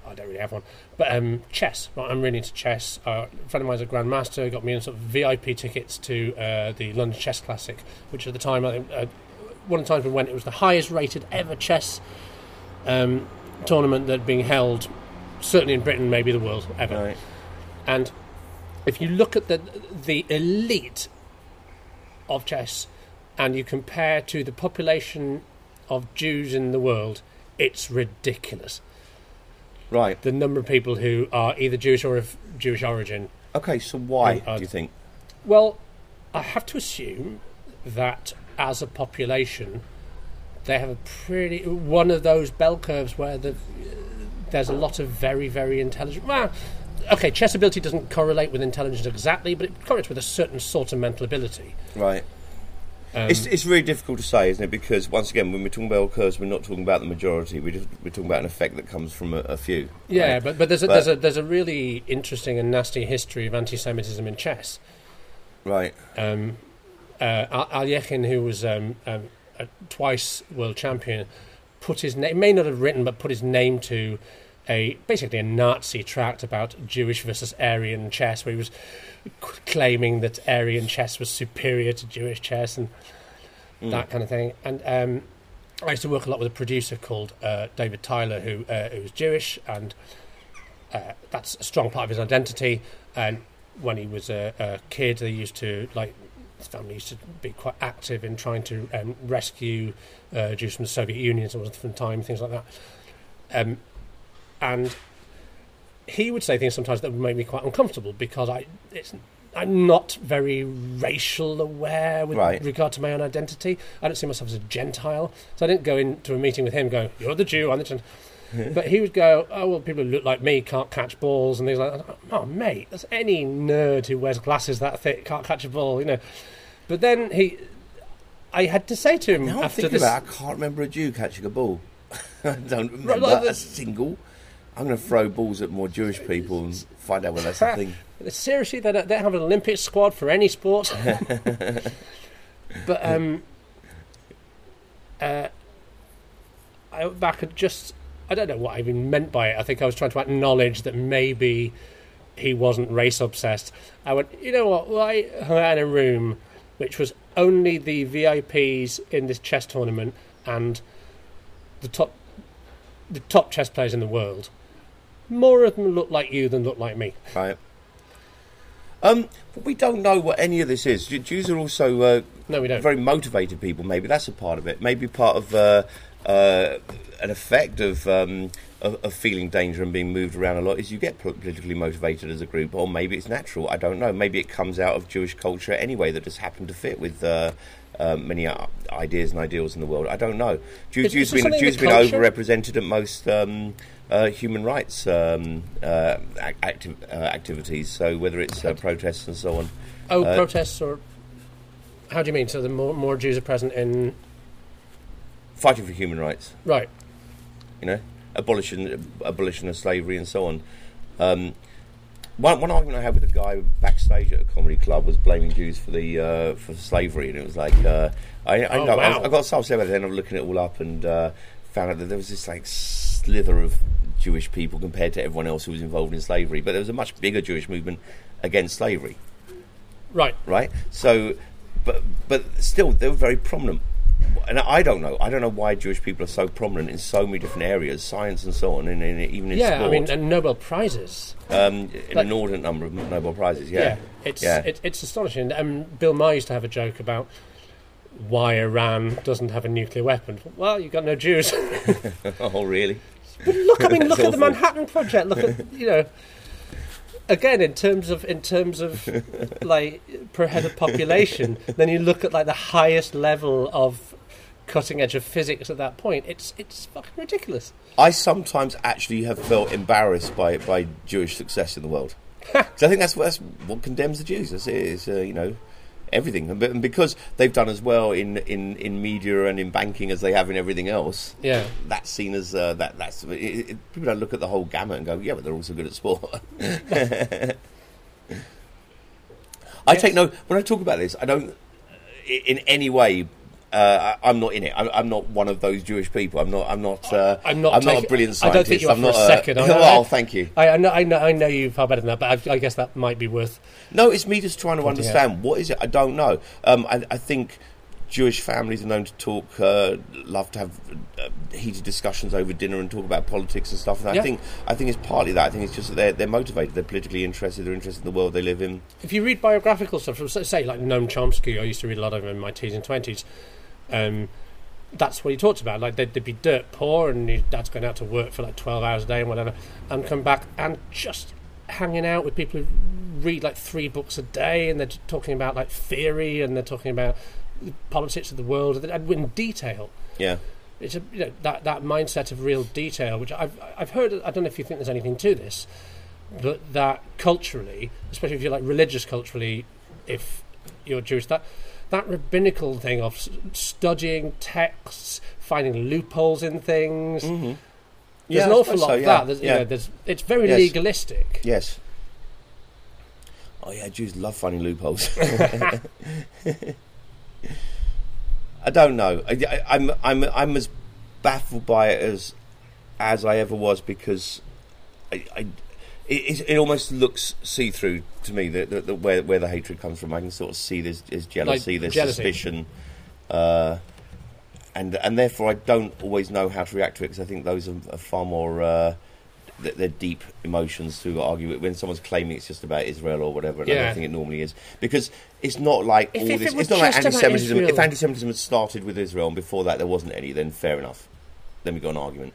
I don't really have one, but um, chess. Right, I'm really into chess. Uh, a friend of mine's a grandmaster, got me in sort of VIP tickets to uh, the London Chess Classic, which at the time, I think, uh, one of the times we went, it was the highest rated ever chess um, tournament that had been held, certainly in Britain, maybe the world ever. Right. And if you look at the the elite of chess and you compare to the population of Jews in the world, it's ridiculous. Right. The number of people who are either Jewish or of Jewish origin. Okay. So why Uh, do you think? Well, I have to assume that as a population, they have a pretty one of those bell curves where the, there's a lot of very very intelligent. Well, okay, chess ability doesn't correlate with intelligence exactly, but it correlates with a certain sort of mental ability. Right. Um, It's, it's really difficult to say, isn't it? Because once again, when we're talking about curves, we're not talking about the majority. We're, just, we're talking about an effect that comes from a, a few. yeah, right? but but there's a, But- there's a there's a really interesting and nasty history of anti-Semitism in chess. right. um, uh, Al- Alekhine, who was um, um, a twice world champion, put his name may not have written, but put his name to a basically a Nazi tract about Jewish versus Aryan chess, where he was claiming that Aryan chess was superior to Jewish chess and Mm. that kind of thing. And um, I used to work a lot with a producer called uh, David Tyler, who uh, who was Jewish, and uh, that's a strong part of his identity. And when he was a, a kid, they used to like his family used to be quite active in trying to um, rescue uh, Jews from the Soviet Union at different time, things like that. Um, and he would say things sometimes that would make me quite uncomfortable because I it's I'm not very racial aware with Right. regard to my own identity. I don't see myself as a Gentile, so I didn't go into a meeting with him going, "You're the Jew, I'm the Gentile." (laughs) but he would go, "Oh well, people who look like me can't catch balls and things like that." Oh mate, there's any nerd who wears glasses that thick can't catch a ball, you know. But then he, I had to say to him Now after this. about, I can't remember a Jew catching a ball. (laughs) I don't remember like the- a single. I'm going to throw balls at more Jewish people and find out whether that's a (laughs) thing. Seriously, they don't, they have an Olympic squad for any sport. but um, uh, I went back and just I don't know what I even meant by it. I think I was trying to acknowledge that maybe he wasn't race obsessed. I went, you know what? Well, I hung out in a room which was only the VIPs in this chess tournament and the top the top chess players in the world. More of them look like you than look like me. Right. Um, but we don't know what any of this is. Jews are also uh, No, we don't. very motivated people. Maybe that's a part of it. Maybe part of uh, uh, an effect of, um, of of feeling danger and being moved around a lot is you get politically motivated as a group, or maybe it's natural. I don't know. Maybe it comes out of Jewish culture anyway that just happened to fit with. Uh, uh, many uh, ideas and ideals in the world. I don't know. Jews, Jews have been, Jews been overrepresented at most um, uh, human rights um, uh, acti- uh, activities. So whether it's uh, protests and so on. Oh, Uh, protests or how do you mean? So the more more Jews are present in fighting for human rights, right? you know, abolition, abolition of slavery, and so on. Um, one, one argument I had with a guy backstage at a comedy club was blaming Jews for the uh, for slavery, and it was like uh, I, I, Oh, know, I, wow. I got so upset about it. Then I'm looking it all up and uh, found out that there was this like slither of Jewish people compared to everyone else who was involved in slavery, but there was a much bigger Jewish movement against slavery. Right. right? So, but but still, they were very prominent. And I don't know. I don't know why Jewish people are so prominent in so many different areas, science and so on, and, in even in yeah, sport. I mean, and Nobel prizes. um, an inordinate number of Nobel prizes. Yeah, it's yeah. It, it's astonishing. Um, Bill Maher used to have a joke about why Iran doesn't have a nuclear weapon. Well, you've got no Jews. (laughs) (laughs) oh, really? But look, I mean, (laughs) look That's at the. Manhattan Project. Look at you know. Again, in terms of in terms of like per head of population, then you look at like the highest level of cutting edge of physics at that point. It's it's fucking ridiculous. I sometimes actually have felt embarrassed by by Jewish success in the world. (laughs) 'Cause I think that's what, that's what condemns the Jews. Is uh, you know everything, and, because they've done as well in, in, in media and in banking as they have in everything else. Yeah. that's seen as uh, that. That's it, it, people don't look at the whole gamut and go, yeah, but they're also good at sport. (laughs) (laughs) I Yes. take no when I talk about this. I don't in any way. Uh, I, I'm not in it. I'm, I'm not one of those Jewish people. I'm not. I'm not. Uh, I'm not I'm not a brilliant I scientist. don't think you are I'm for a not second. (laughs) I- I- well, thank you. I, I know I know I know you far better than that, but I, I guess that might be worth. No, it's me just trying to understand what is it. I don't know. Um, I, I think Jewish families are known to talk, uh, love to have uh, heated discussions over dinner and talk about politics and stuff. And Yeah. I think I think it's partly that. I think it's just that they're they're motivated. They're politically interested. They're interested in the world they live in. If you read biographical stuff from, say- say, like Noam Chomsky, I used to read a lot of him in my teens and twenties. Um, that's what he talked about. Like they'd, they'd be dirt poor, and his dad's going out to work for like twelve hours a day and whatever, and come back and just hanging out with people who read like three books a day, and they're talking about like theory, and they're talking about the politics of the world, and in detail. Yeah. It's a, you know that that mindset of real detail, which I've I've heard. I don't know if you think there's anything to this, but that culturally, especially if you're like religious culturally, if you're Jewish, that that rabbinical thing of studying texts, finding loopholes in things. Mm-hmm. There's Yeah, an awful lot so, of yeah, that. There's, yeah. you know, it's very Yes. legalistic. Yes. Oh yeah, Jews love finding loopholes. (laughs) I don't know. I, I, I'm I'm I'm as baffled by it as as I ever was because I. I it, it, it almost looks see through to me that, that, that where where the hatred comes from. I can sort of see this there's jealousy, this jealousy. suspicion, uh, and and therefore I don't always know how to react to it because I think those are, are far more. Uh, they're deep emotions to argue with when someone's claiming it's just about Israel or whatever. And I don't think it normally is because it's not like If- all if this. It it's not like anti-Semitism. If anti-Semitism had started with Israel and before that there wasn't any, then fair enough. Then we've got an argument.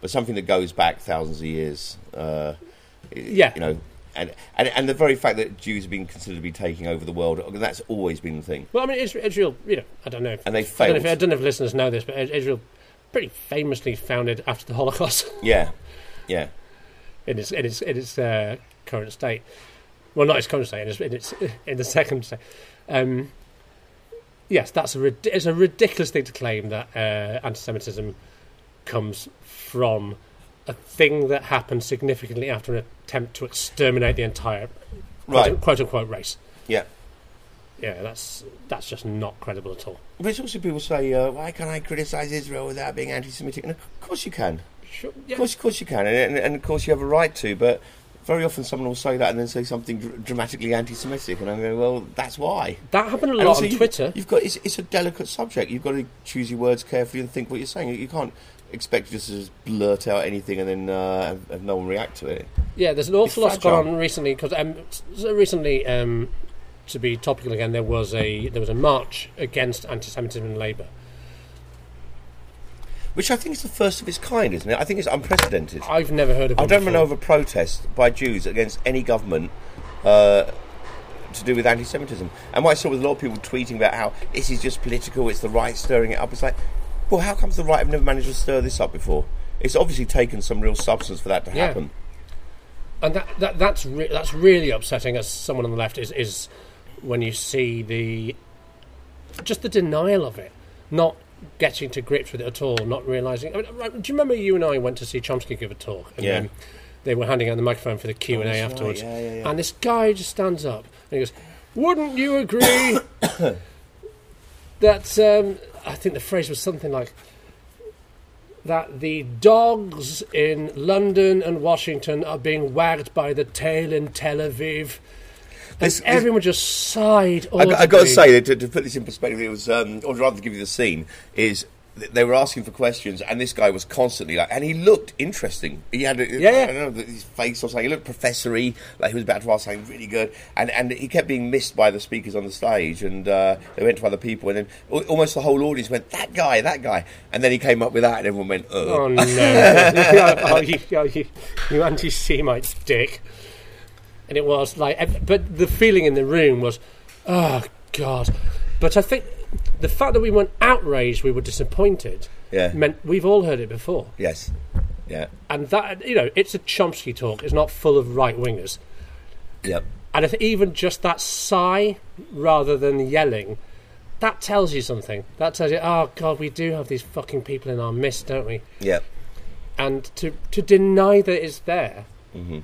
But something that goes back thousands of years, uh, Yeah. you know. And, and and the very fact that Jews have been considered to be taking over the world, that's always been the thing. Well, I mean, Israel, you know, I don't know. If, And they I don't, know failed. if, I don't know if listeners know this, but Israel pretty famously founded after the Holocaust. (laughs) Yeah, yeah. in its in its in its uh, current state. Well, not its current state, in its in its (laughs) in the second state. Um, yes, that's a it's a ridiculous thing to claim that uh, anti-Semitism comes from a thing that happened significantly after an attempt to exterminate the entire Right. quote, quote unquote race. Yeah. Yeah, that's that's just not credible at all. But also people say, uh, why can't I criticise Israel without being anti-Semitic? And of course you can. Sure. Of Yeah. course, of course you can, and, and, of course you have a right to. But very often someone will say that and then say something dr- dramatically anti-Semitic, and I go, well, that's why. That happened a lot on you- Twitter. You've got it's, it's a delicate subject. You've got to choose your words carefully and think what you're saying. You can't expect just to just blurt out anything and then uh, have, have no one react to it. Yeah, there's an awful lot going on recently because um, so recently, um, to be topical again, there was a there was a march against anti-Semitism in Labour. Which I think is the first of its kind, isn't it? I think it's unprecedented. I've never heard of. I one don't before. know of a protest by Jews against any government uh, to do with anti-Semitism. And what I saw was a lot of people tweeting about how this is just political. It's the right stirring it up. It's like, well, how comes the right have never managed to stir this up before? It's obviously taken some real substance for that to Yeah. happen. and that, that that's re- that's really upsetting as someone on the left is is when you see the just the denial of it, not getting to grips with it at all, not realizing. I mean, do you remember you and I went to see Chomsky give a talk? And Yeah. they were handing out the microphone for the Q and A right, afterwards, yeah, yeah, yeah. and this guy just stands up and he goes, "Wouldn't you agree (coughs) that?" Um, I think the phrase was something like. That the dogs in London and Washington are being wagged by the tail in Tel Aviv. And This- this- everyone just sighed. I, have got to say to, to put this in perspective, it was, um, or rather, to give you the scene, is they were asking for questions, and this guy was constantly like, and he looked interesting. He had, a, Yeah. I don't know, his face or something. He looked professory, like he was about to ask something really good, and and he kept being missed by the speakers on the stage, and uh, they went to other people, and then almost the whole audience went, that guy, that guy, and then he came up with that, and everyone went, Ugh. Oh no! (laughs) (laughs) oh, you, oh, you, you anti-Semite dick! And it was like, but the feeling in the room was, oh god. But I think the fact that we weren't outraged, we were disappointed, Yeah. meant we've all heard it before. Yes, yeah, And that you know, it's a Chomsky talk. It's not full of right wingers. yep. And if even just that sigh, rather than yelling, that tells you something. That tells you, oh god, we do have these fucking people in our midst, don't we? Yeah. and to to deny that it's there, Mm-hmm.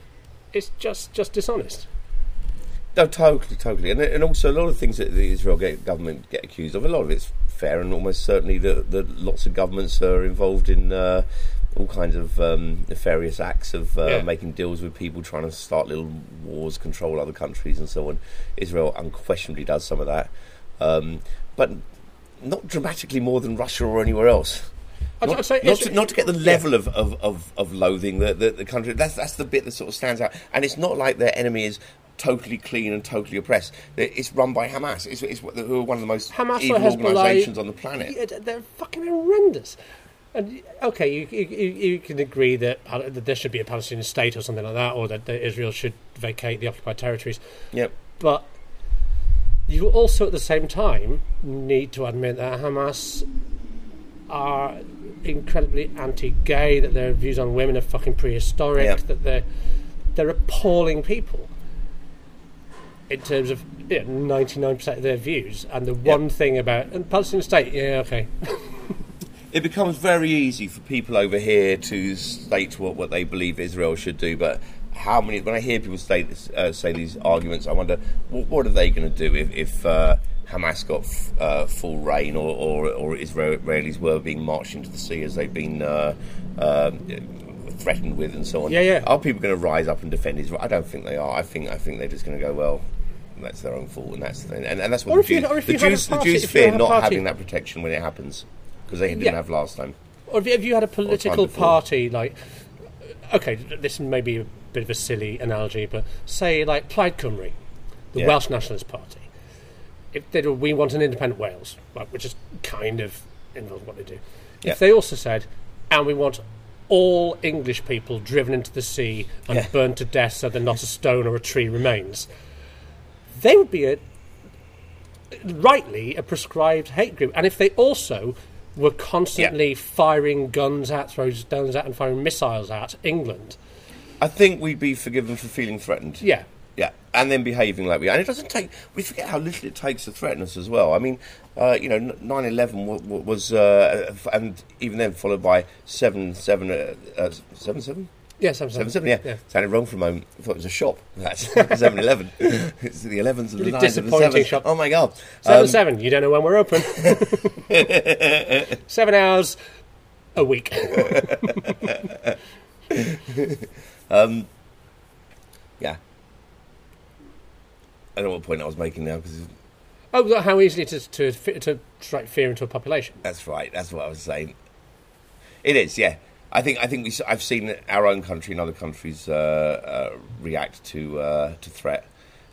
it's just just dishonest. No, totally, totally, and and also a lot of things that the Israel get, government get accused of. A lot of it's fair, and almost certainly that that lots of governments are involved in uh, all kinds of um, nefarious acts of uh, Yeah. making deals with people, trying to start little wars, control other countries, and so on. Israel unquestionably does some of that, um, but not dramatically more than Russia or anywhere else. Not, say not, to, not to get the level of, of, of, of loathing that the, the country. That's that's the bit that sort of stands out. And it's not like their enemy is totally clean and totally oppressed. It's run by Hamas. It's, it's who are one of the most Hamas evil organisations on the planet. Yeah, they're fucking horrendous. And okay, you, you, you you can agree that, uh, that there should be a Palestinian state or something like that, or that, that Israel should vacate the occupied territories. Yep. But you also, at the same time, need to admit that Hamas are incredibly anti-gay, that their views on women are fucking prehistoric, Yeah. that they're they're appalling people in terms of ninety nine percent of their views. And the one thing about and Palestinian state, yeah, okay, (laughs) It becomes very easy for people over here to state what, what they believe Israel should do, but how many? When I hear people state this, uh, say these arguments, I wonder what, what are they going to do if, if uh, Hamas got f- uh, full rein, or, or, or Israel, Israelis were being marched into the sea as they've been uh, um, threatened with, and so on. Yeah, yeah. Are people going to rise up and defend Israel? I don't think they are. I think I think they're just going to go well. That's their own fault, and that's the, and, and that's what the Jews, or if the you had a Jews, the Jews fear not party- having that protection when it happens because they didn't Yeah. have last time. Or if you, had a political party, like, okay, this may be a bit of a silly analogy, but say like Plaid Cymru, the Yeah. Welsh Nationalist Party. If they do, we want an independent Wales, which is kind of involves what they do. Yeah. If they also said, and we want all English people driven into the sea and Yeah. burned to death so that not a stone or a tree remains, they would be a rightly a prescribed hate group. And if they also were constantly firing guns at, throwing stones at, and firing missiles at England, I think we'd be forgiven for feeling threatened. yeah, Yeah, and then behaving like we are. And it doesn't take. We forget how little it takes to threaten us as well. I mean, uh, you know, 9/11 wa- wa- was, uh, and even then followed by seven seven uh, uh, seven seven. Yeah, seven Seven seven. seven, yeah. Sounded wrong for a moment. I thought it was a shop. That's (laughs) seven eleven. (laughs) It's the elevens and the Really nines and the disappointing sevens. shop. Oh my god. Seven Um, seven. You don't know when we're open. (laughs) Seven hours a week. yeah. I don't know what point I was making now because Oh, how easily it is to fi- to strike fear into a population. that's right. That's what I was saying. It is, yeah. I think I think we. s- I've seen our own country and other countries uh, uh, react to uh, to threat,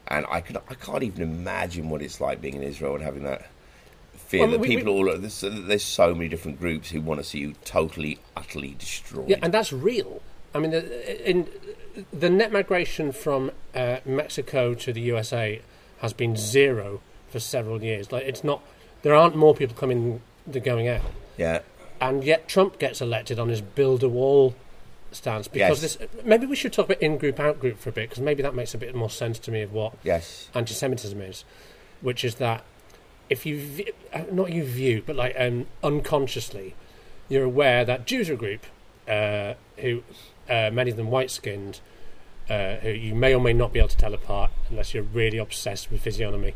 and I can I can't even imagine what it's like being in Israel and having that fear Well, that we- we- people all there's, there's so many different groups who want to see you totally utterly destroyed. Yeah, and that's real. I mean, in the net migration from uh, Mexico to the USA has been zero for several years. Like, it's not. There aren't more people coming than going out. yeah. and yet Trump gets elected on his build a wall stance because Yes. this. Maybe we should talk about in group out group for a bit because maybe that makes a bit more sense to me of what Yes. anti-Semitism is, which is that if you uh, not you view but like um, unconsciously, you're aware that Jews are a group uh, who uh, many of them white skinned. Uh, who you may or may not be able to tell apart unless you're really obsessed with physiognomy.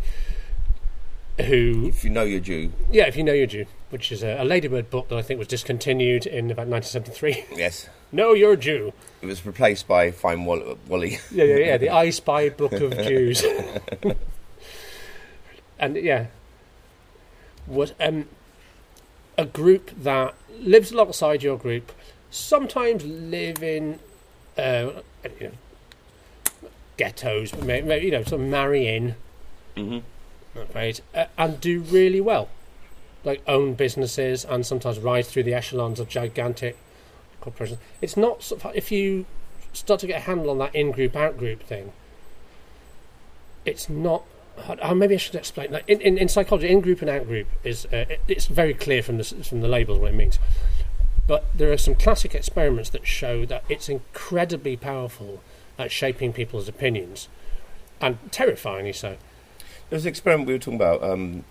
Who If you know you're Jew, yeah, if you know you're Jew, which is a, a Ladybird book that I think was discontinued in about 1973. (laughs) yes. no, you're a Jew. It was replaced by Fine Wall- Wally. Yeah, yeah, yeah. The (laughs) I Spy Book of Jews. (laughs) and yeah, was um, a group that lives alongside your group. Sometimes live in, uh, you know, ghettos, but maybe, you know, sort of marry in. Mhm. Right, uh, and do really well, like own businesses and sometimes rise through the echelons of gigantic corporations. It's not sort of, if you start to get a handle on that in-group, out-group thing. It's not. Uh, maybe I should explain. Like in, in, in psychology, in-group and out-group is uh, it- it's very clear from the from the labels what it means. But there are some classic experiments that show that it's incredibly powerful at shaping people's opinions, and terrifyingly so. There was an experiment we were talking about um,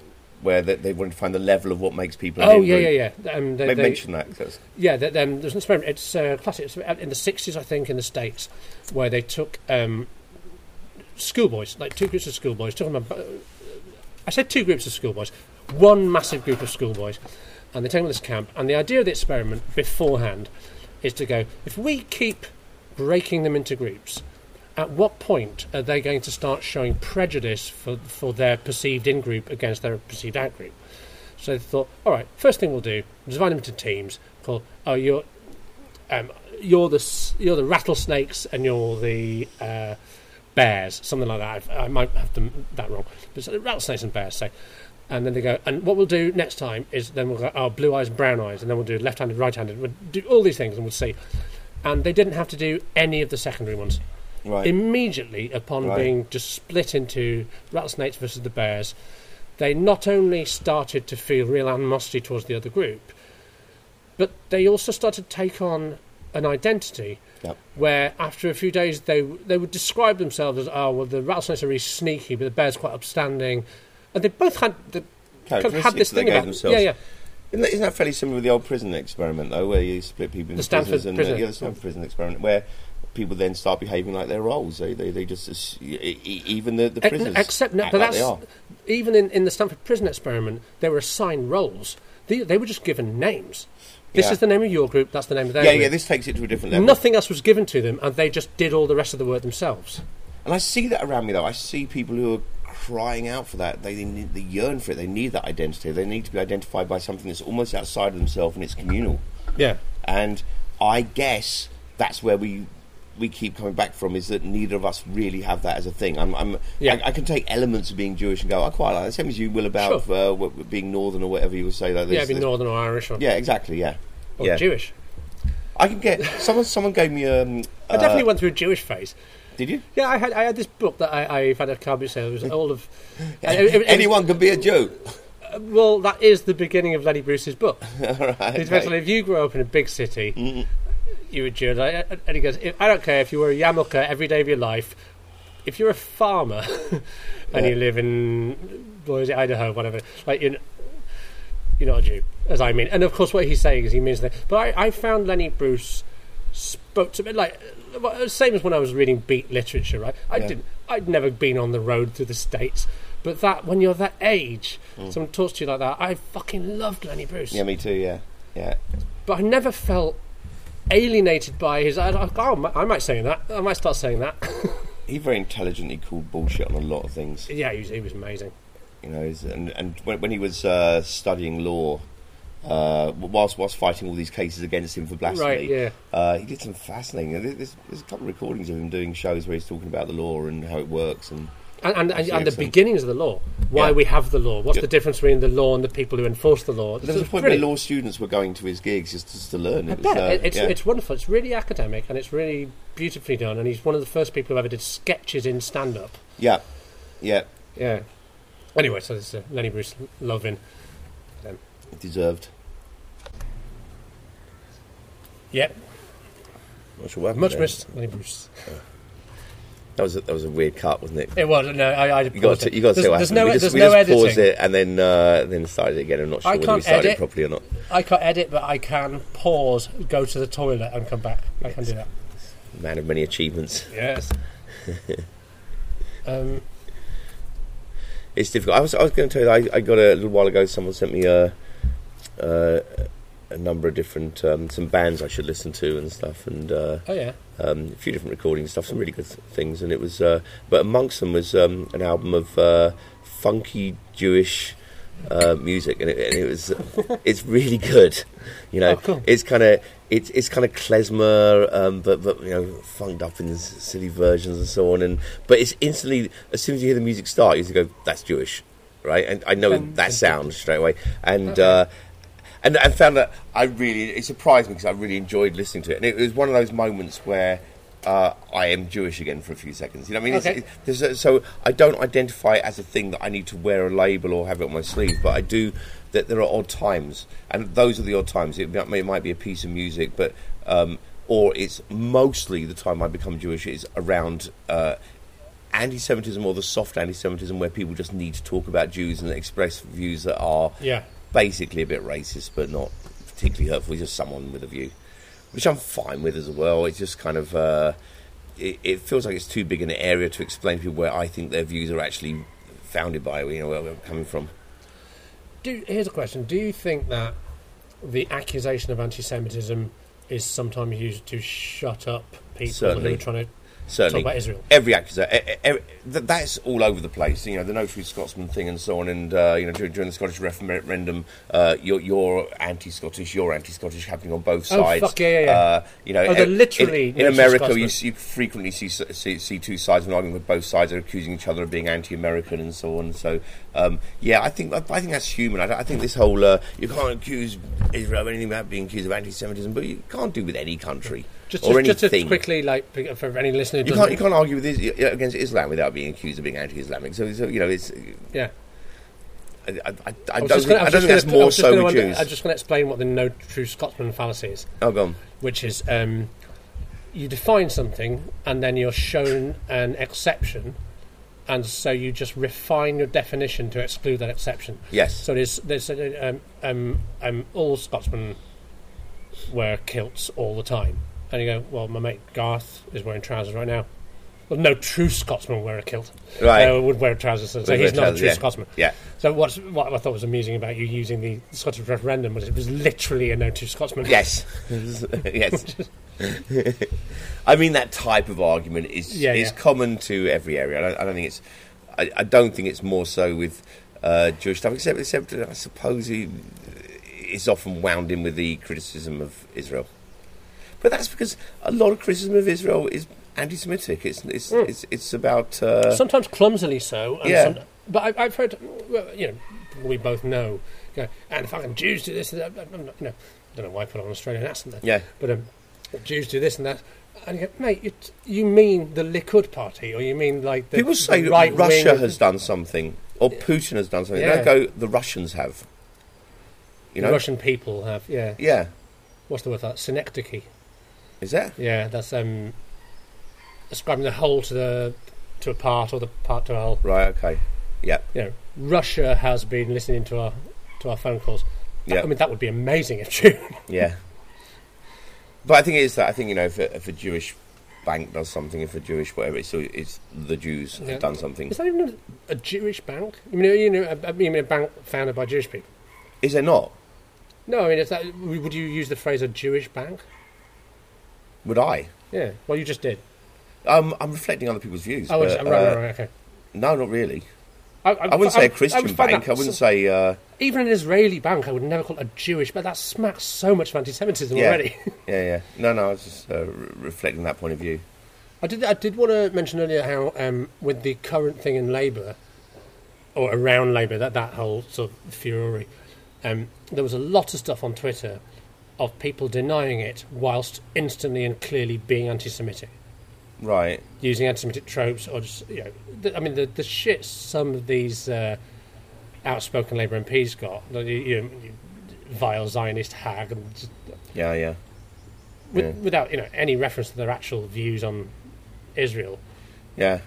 where they, they wanted to find the level of what makes people. Oh yeah, in-group. yeah, yeah. Um, they, they- mention that. 'cause Yeah, that, um, there's an experiment. It's uh, classic. It's in the '60s, I think, in the states, where they took um, schoolboys, like two groups of schoolboys, them. About, I said two groups of schoolboys, one massive group of schoolboys, and they take this camp. And the idea of the experiment beforehand is to go: if we keep breaking them into groups, at what point are they going to start showing prejudice for for their perceived in group against their perceived out group? So they thought, all right, first thing we'll do, divide them into teams. Called, oh, you're, um, you're the you're the rattlesnakes and you're the uh, bears, something like that. I've, I might have them that wrong. But it's rattlesnakes and bears, say. And then they go, and what we'll do next time is then we'll go, oh, blue eyes, and brown eyes, and then we'll do left-handed, right-handed. We'll do all these things, and we'll see. And they didn't have to do any of the secondary ones Right. immediately upon Right. being just split into rattlesnakes versus the bears, they not only started to feel real animosity towards the other group, but they also started to take on an identity Yep. where after a few days they they would describe themselves as oh well the rattlesnakes are really sneaky but the bears quite upstanding and they both had the had this thing about themselves. yeah yeah Isn't that, isn't that fairly similar with the old prison experiment, though, where you split people into The prisons and prison. Uh, yeah, the Stanford prison experiment, where people then start behaving like their roles. They, they, they just even the, the prisoners Except, no, but like that's they are. even in, in the Stanford Prison experiment, they were assigned roles. They, they were just given names. This Yeah. is the name of your group. That's the name of their Yeah, group. yeah. This takes it to a different level. Nothing else was given to them, and they just did all the rest of the work themselves. And I see that around me, though. I see people who are crying out for that. They, they, need, they yearn for it. They need that identity. They need to be identified by something that's almost outside of themselves and it's communal. Yeah, And I guess that's where we we keep coming back from is that neither of us really have that as a thing. I'm, I'm Yeah. I, I can take elements of being Jewish and go, I quite like that. Same as you will about Sure. uh, being Northern or whatever you would say. Like yeah, this, be this- Northern or Irish or, yeah, exactly. Yeah, or yeah. Jewish. I can get someone. Someone gave me um. I definitely uh, went through a Jewish phase. Did you? Yeah, I had I had this book that I, I've had of. It was all of. (laughs) Anyone can be a Jew. Uh, well, that is the beginning of Lenny Bruce's book. (laughs) All right. Basically if you grow up in a big city, mm-hmm. you were Jewish. Uh, I- And he goes, "If- I don't care if you were a yarmulke every day of your life. if you're a farmer (laughs) and Yeah. you live in what is it, Idaho, whatever, like you're, you're not a Jew, as I mean. And of course, what he's saying is he means that. But I, I found Lenny Bruce spoke to me like same as when I was reading beat literature. Right, I Yeah. didn't. I'd never been on the road to the states. But that when you're that age, Mm. someone talks to you like that, I fucking loved Lenny Bruce. Yeah, me too. Yeah, yeah. But I never felt alienated by his. I, I, oh, I might say that. I might start saying that. (laughs) He very intelligently called bullshit on a lot of things. yeah, he was, he was amazing. You know, and and when, when he was uh, studying law, uh, whilst whilst fighting all these cases against him for blasphemy, Right, yeah. uh, he did some fascinating. There's, there's a couple of recordings of him doing shows where he's talking about the law and how it works, and And, and, and, and the beginnings of the law. Why Yeah. we have the law. What's Yeah. the difference between the law and the people who enforce the law? there was a point where law students were going to his gigs just, just to learn. It was, uh, it's, yeah. it's wonderful. It's really academic and it's really beautifully done. And he's one of the first people who ever did sketches in stand up. yeah, yeah, Yeah. Anyway, so this is uh, Lenny Bruce loving. deserved. Yep. Not sure what happened Much there. missed Lenny Bruce. That was a, that was a weird cut, wasn't it? It was. No, I, I You got to it. you got to there's, say what there's happened. no, we just, there's we no just paused editing. it and then uh, then started it again. I'm not sure I whether we can't started edit. it properly or not. I can't edit, but I can pause, go to the toilet, and come back. I can do that. Man of many achievements. Yes. (laughs) um, It's difficult. I was, I was going to tell you, I, I got a little while ago. Someone sent me a a, a number of different um, some bands I should listen to and stuff, and uh, oh yeah. um, a few different recordings, stuff, some really good things. And it was, uh, but amongst them was um, an album of uh, funky Jewish uh, music, and it, and it was, (laughs) it's really good. You know, Oh, cool. it's kind of it's it's kind of klezmer, um, but but you know, funked up in silly versions and so on. And but it's instantly as soon as you hear the music start, you just go, "That's Jewish," right? And I know that sound straight away. And uh, and I found that I really it surprised me because I really enjoyed listening to it, and it was one of those moments where. Uh, I am Jewish again for a few seconds. You know, what I mean, Okay. it's, it, there's a, so I don't identify it as a thing that I need to wear a label or have it on my sleeve, but I do. That there are odd times, and those are the odd times. It, might- it might be a piece of music, but um, or it's mostly the time I become Jewish is around uh, anti-Semitism or the soft anti-Semitism, where people just need to talk about Jews and express views that are Yeah. Basically a bit racist, but not particularly hurtful. Just someone with a view, which I'm fine with as well. It's just kind of uh, it, it feels like it's too big an area to explain to people where I think their views are actually founded by. You know where we're coming from. Do, here's a question: Do you think that the accusation of anti-Semitism is sometimes used to shut up people Certainly. who are trying to Certainly, talk about Israel? every accusation, that's all over the place. You know, the No True Scotsman thing and so on. And uh, you know, during, during the Scottish referendum, uh, you're, you're anti-Scottish, you're anti-Scottish, happening on both sides. Oh, fuck, yeah, yeah, yeah. Uh, you know, Oh, literally in, in America. You, you frequently see, see see two sides of an argument, where both sides are accusing each other of being anti-American and so on. So, um, yeah, I think I, I think that's human. I, I think this whole uh, you can't accuse Israel of anything about being accused of anti-Semitism, but you can't do with any country Just, or just, just anything. quickly, like for any listener, You can't, you can't argue with is, against Islam without being accused of being anti-Islamic. So, so you know, it's. yeah. I, I, I, don't just think, gonna- I don't think that's more so with Jews. I'm just going to explain what the no true Scotsman fallacy is, Oh, go on. which is um, you define something and then you're shown an exception, and so you just refine your definition to exclude that exception. Yes. So there's there's um, um, um, all Scotsmen wear kilts all the time, and you go, well, my mate Garth is wearing trousers right now. Well, no true Scotsman wear a kilt. Right. Uh, would wear trousers, so, Would he's not a true yeah. Scotsman. Yeah. So what's, what I thought was amusing about you using the Scottish referendum was it was literally a no true Scotsman. Yes. (laughs) (laughs) yes. I mean, that type of argument is Yeah, is yeah. common to every area. I don't, I don't think it's. I, I don't think it's more so with uh, Jewish stuff, except except I suppose he is often wound in with the criticism of Israel. But that's because a lot of criticism of Israel is anti-Semitic. It's it's Mm. it's, it's about uh, Sometimes clumsily so. And Yeah. some- but I, I've heard, well, you know, we both know, you know, and fucking Jews do this and that. I'm not, you know, I don't know why I put on an Australian accent there. yeah. But um, Jews do this and that. And you go, mate, you, you mean the Likud party, or you mean like the People say the right Russia wing, has done something, or Putin has done something. Yeah. They go. The Russians have. You the know. Russian people have, yeah. Yeah. What's the word for that? Synecdoche. Is that? Yeah, that's um, ascribing the whole to the to a part or the part to a whole. Right. Okay. Yeah. You know, Russia has been listening to our to our phone calls. That- Yeah. I mean, that would be amazing if true. Yeah. (laughs) But I think it is that. I think you know, if a, if a Jewish bank does something, if a Jewish whatever, it's, it's the Jews Yeah. have done something. Is that even a, a Jewish bank? I mean, you know, a, I mean, a bank founded by Jewish people. Is there not? No, I mean, is that, would you use the phrase a Jewish bank? Would I? Yeah. Well, you just did. Um, I'm reflecting other people's views. Oh, but, right, right, uh, right, okay. No, not really. I, I wouldn't say a Christian bank. that I wouldn't so- say. Uh, Even an Israeli bank, I would never call it a Jewish, but that smacks so much of anti-Semitism Yeah. already. (laughs) yeah, yeah. No, no. I was just uh, re- reflecting that point of view. I did. I did want to mention earlier how, um, with the current thing in Labour, or around Labour, that that whole sort of fury, um, there was a lot of stuff on Twitter of people denying it whilst instantly and clearly being anti-Semitic, Right. using anti-Semitic tropes, or just you know, I mean, the the shit some of these uh, outspoken Labour MPs got, the, you know, vile Zionist hag, and just, Yeah, yeah. with, Yeah. without you know any reference to their actual views on Israel. Yeah.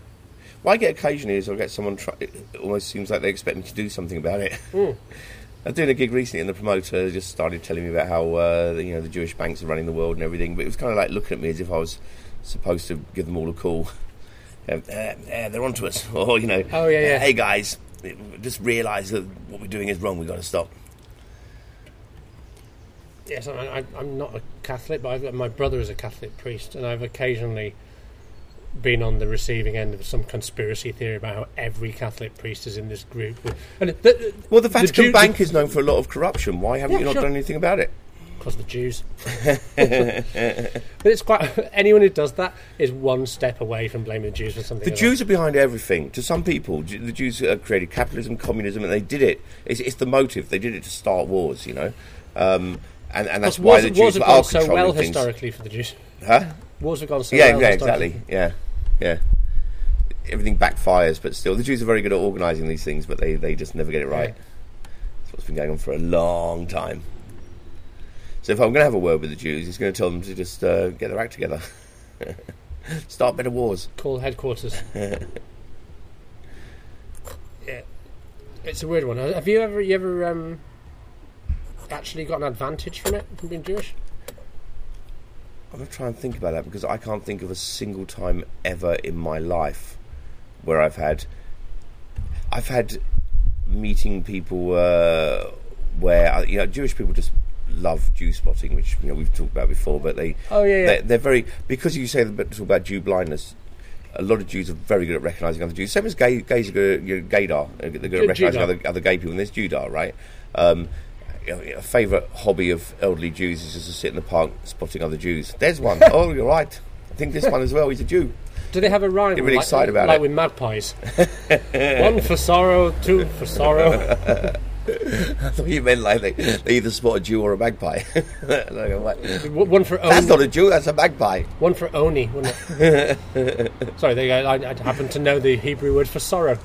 What I get occasionally is I'll get someone try. It almost seems like they expect me to do something about it. Mm. (laughs) I was doing a gig recently, and the promoter just started telling me about how uh, you know the Jewish banks are running the world and everything. But it was kind of like looking at me as if I was supposed to give them all a call. Um, uh, uh, they're onto us, (laughs) or you know, Oh, yeah, yeah. "Uh, hey guys, just realise that what we're doing is wrong. We've got to stop. Yes, I, I, I'm not a Catholic, but I've my brother is a Catholic priest, and I've occasionally been on the receiving end of some conspiracy theory about how every Catholic priest is in this group. And the, Well, the Vatican Jew- Bank is known for a lot of corruption. Why haven't Yeah, you not sure. done anything about it? Because the Jews. but it's quite anyone who does that is one step away from blaming the Jews for something. The Jews are behind everything. To some people, the Jews uh, created capitalism, communism, and they did it. It's, it's the motive. They did it to start wars, you know. Um, and, and that. that's why the Jews are so well things. historically for the Jews. Huh? Wars have gone so Yeah, well yeah, exactly. Yeah, yeah. Everything backfires, but still, the Jews are very good at organising these things, but they, they just never get it right. Yeah. That's what's been going on for a long time. So if I'm going to have a word with the Jews, he's going to tell them to just uh, get their act together. (laughs) Start better wars. Call headquarters. (laughs) yeah, it's a weird one. Have you ever, you ever um, actually got an advantage from it from being Jewish? I'm going to try and think about that because I can't think of a single time ever in my life where I've had I've had meeting people uh, where you know Jewish people just love Jew spotting, which you know we've talked about before, but they Oh yeah, yeah. they, they're very because you say the- talk about Jew blindness. A lot of Jews are very good at recognising other Jews. Same as gay, gays are good, you know, gaydar. uh, They're good at recognising other, other gay people, and there's Judar, right? Um, a favourite hobby of elderly Jews is just to sit in the park spotting other Jews. There's one. (laughs) oh, you're right. I think this one as well. He's a Jew. Do they have a rhyme? Get really like, excited about like it. with magpies. (laughs) One for sorrow, two for sorrow. (laughs) (laughs) I thought you meant like they, they either spot a Jew or a magpie. (laughs) And go, one for That's not a Jew. That's a magpie. One for oni. (laughs) Sorry, they, I, I happen to know the Hebrew word for sorrow.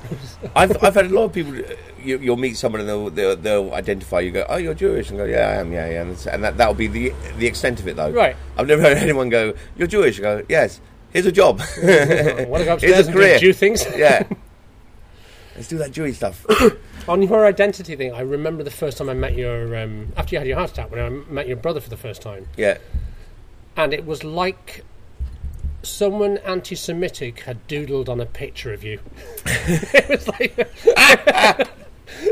I've, I've had a lot of people. You, you'll meet someone and they'll, they'll they'll identify you. Go, oh, you're Jewish, and go, yeah, I am, yeah, yeah, and, and that that'll be the the extent of it, though. Right. I've never heard anyone go, you're Jewish. I go, yes. Here's a job. Want to go Here's upstairs a and do career. Jew things? yeah. Let's do that Jewish stuff. (coughs) On your identity thing, I remember the first time I met your um, after you had your heart attack when I met your brother for the first time, Yeah. and it was like someone anti-Semitic had doodled on a picture of you. (laughs) it was like. (laughs)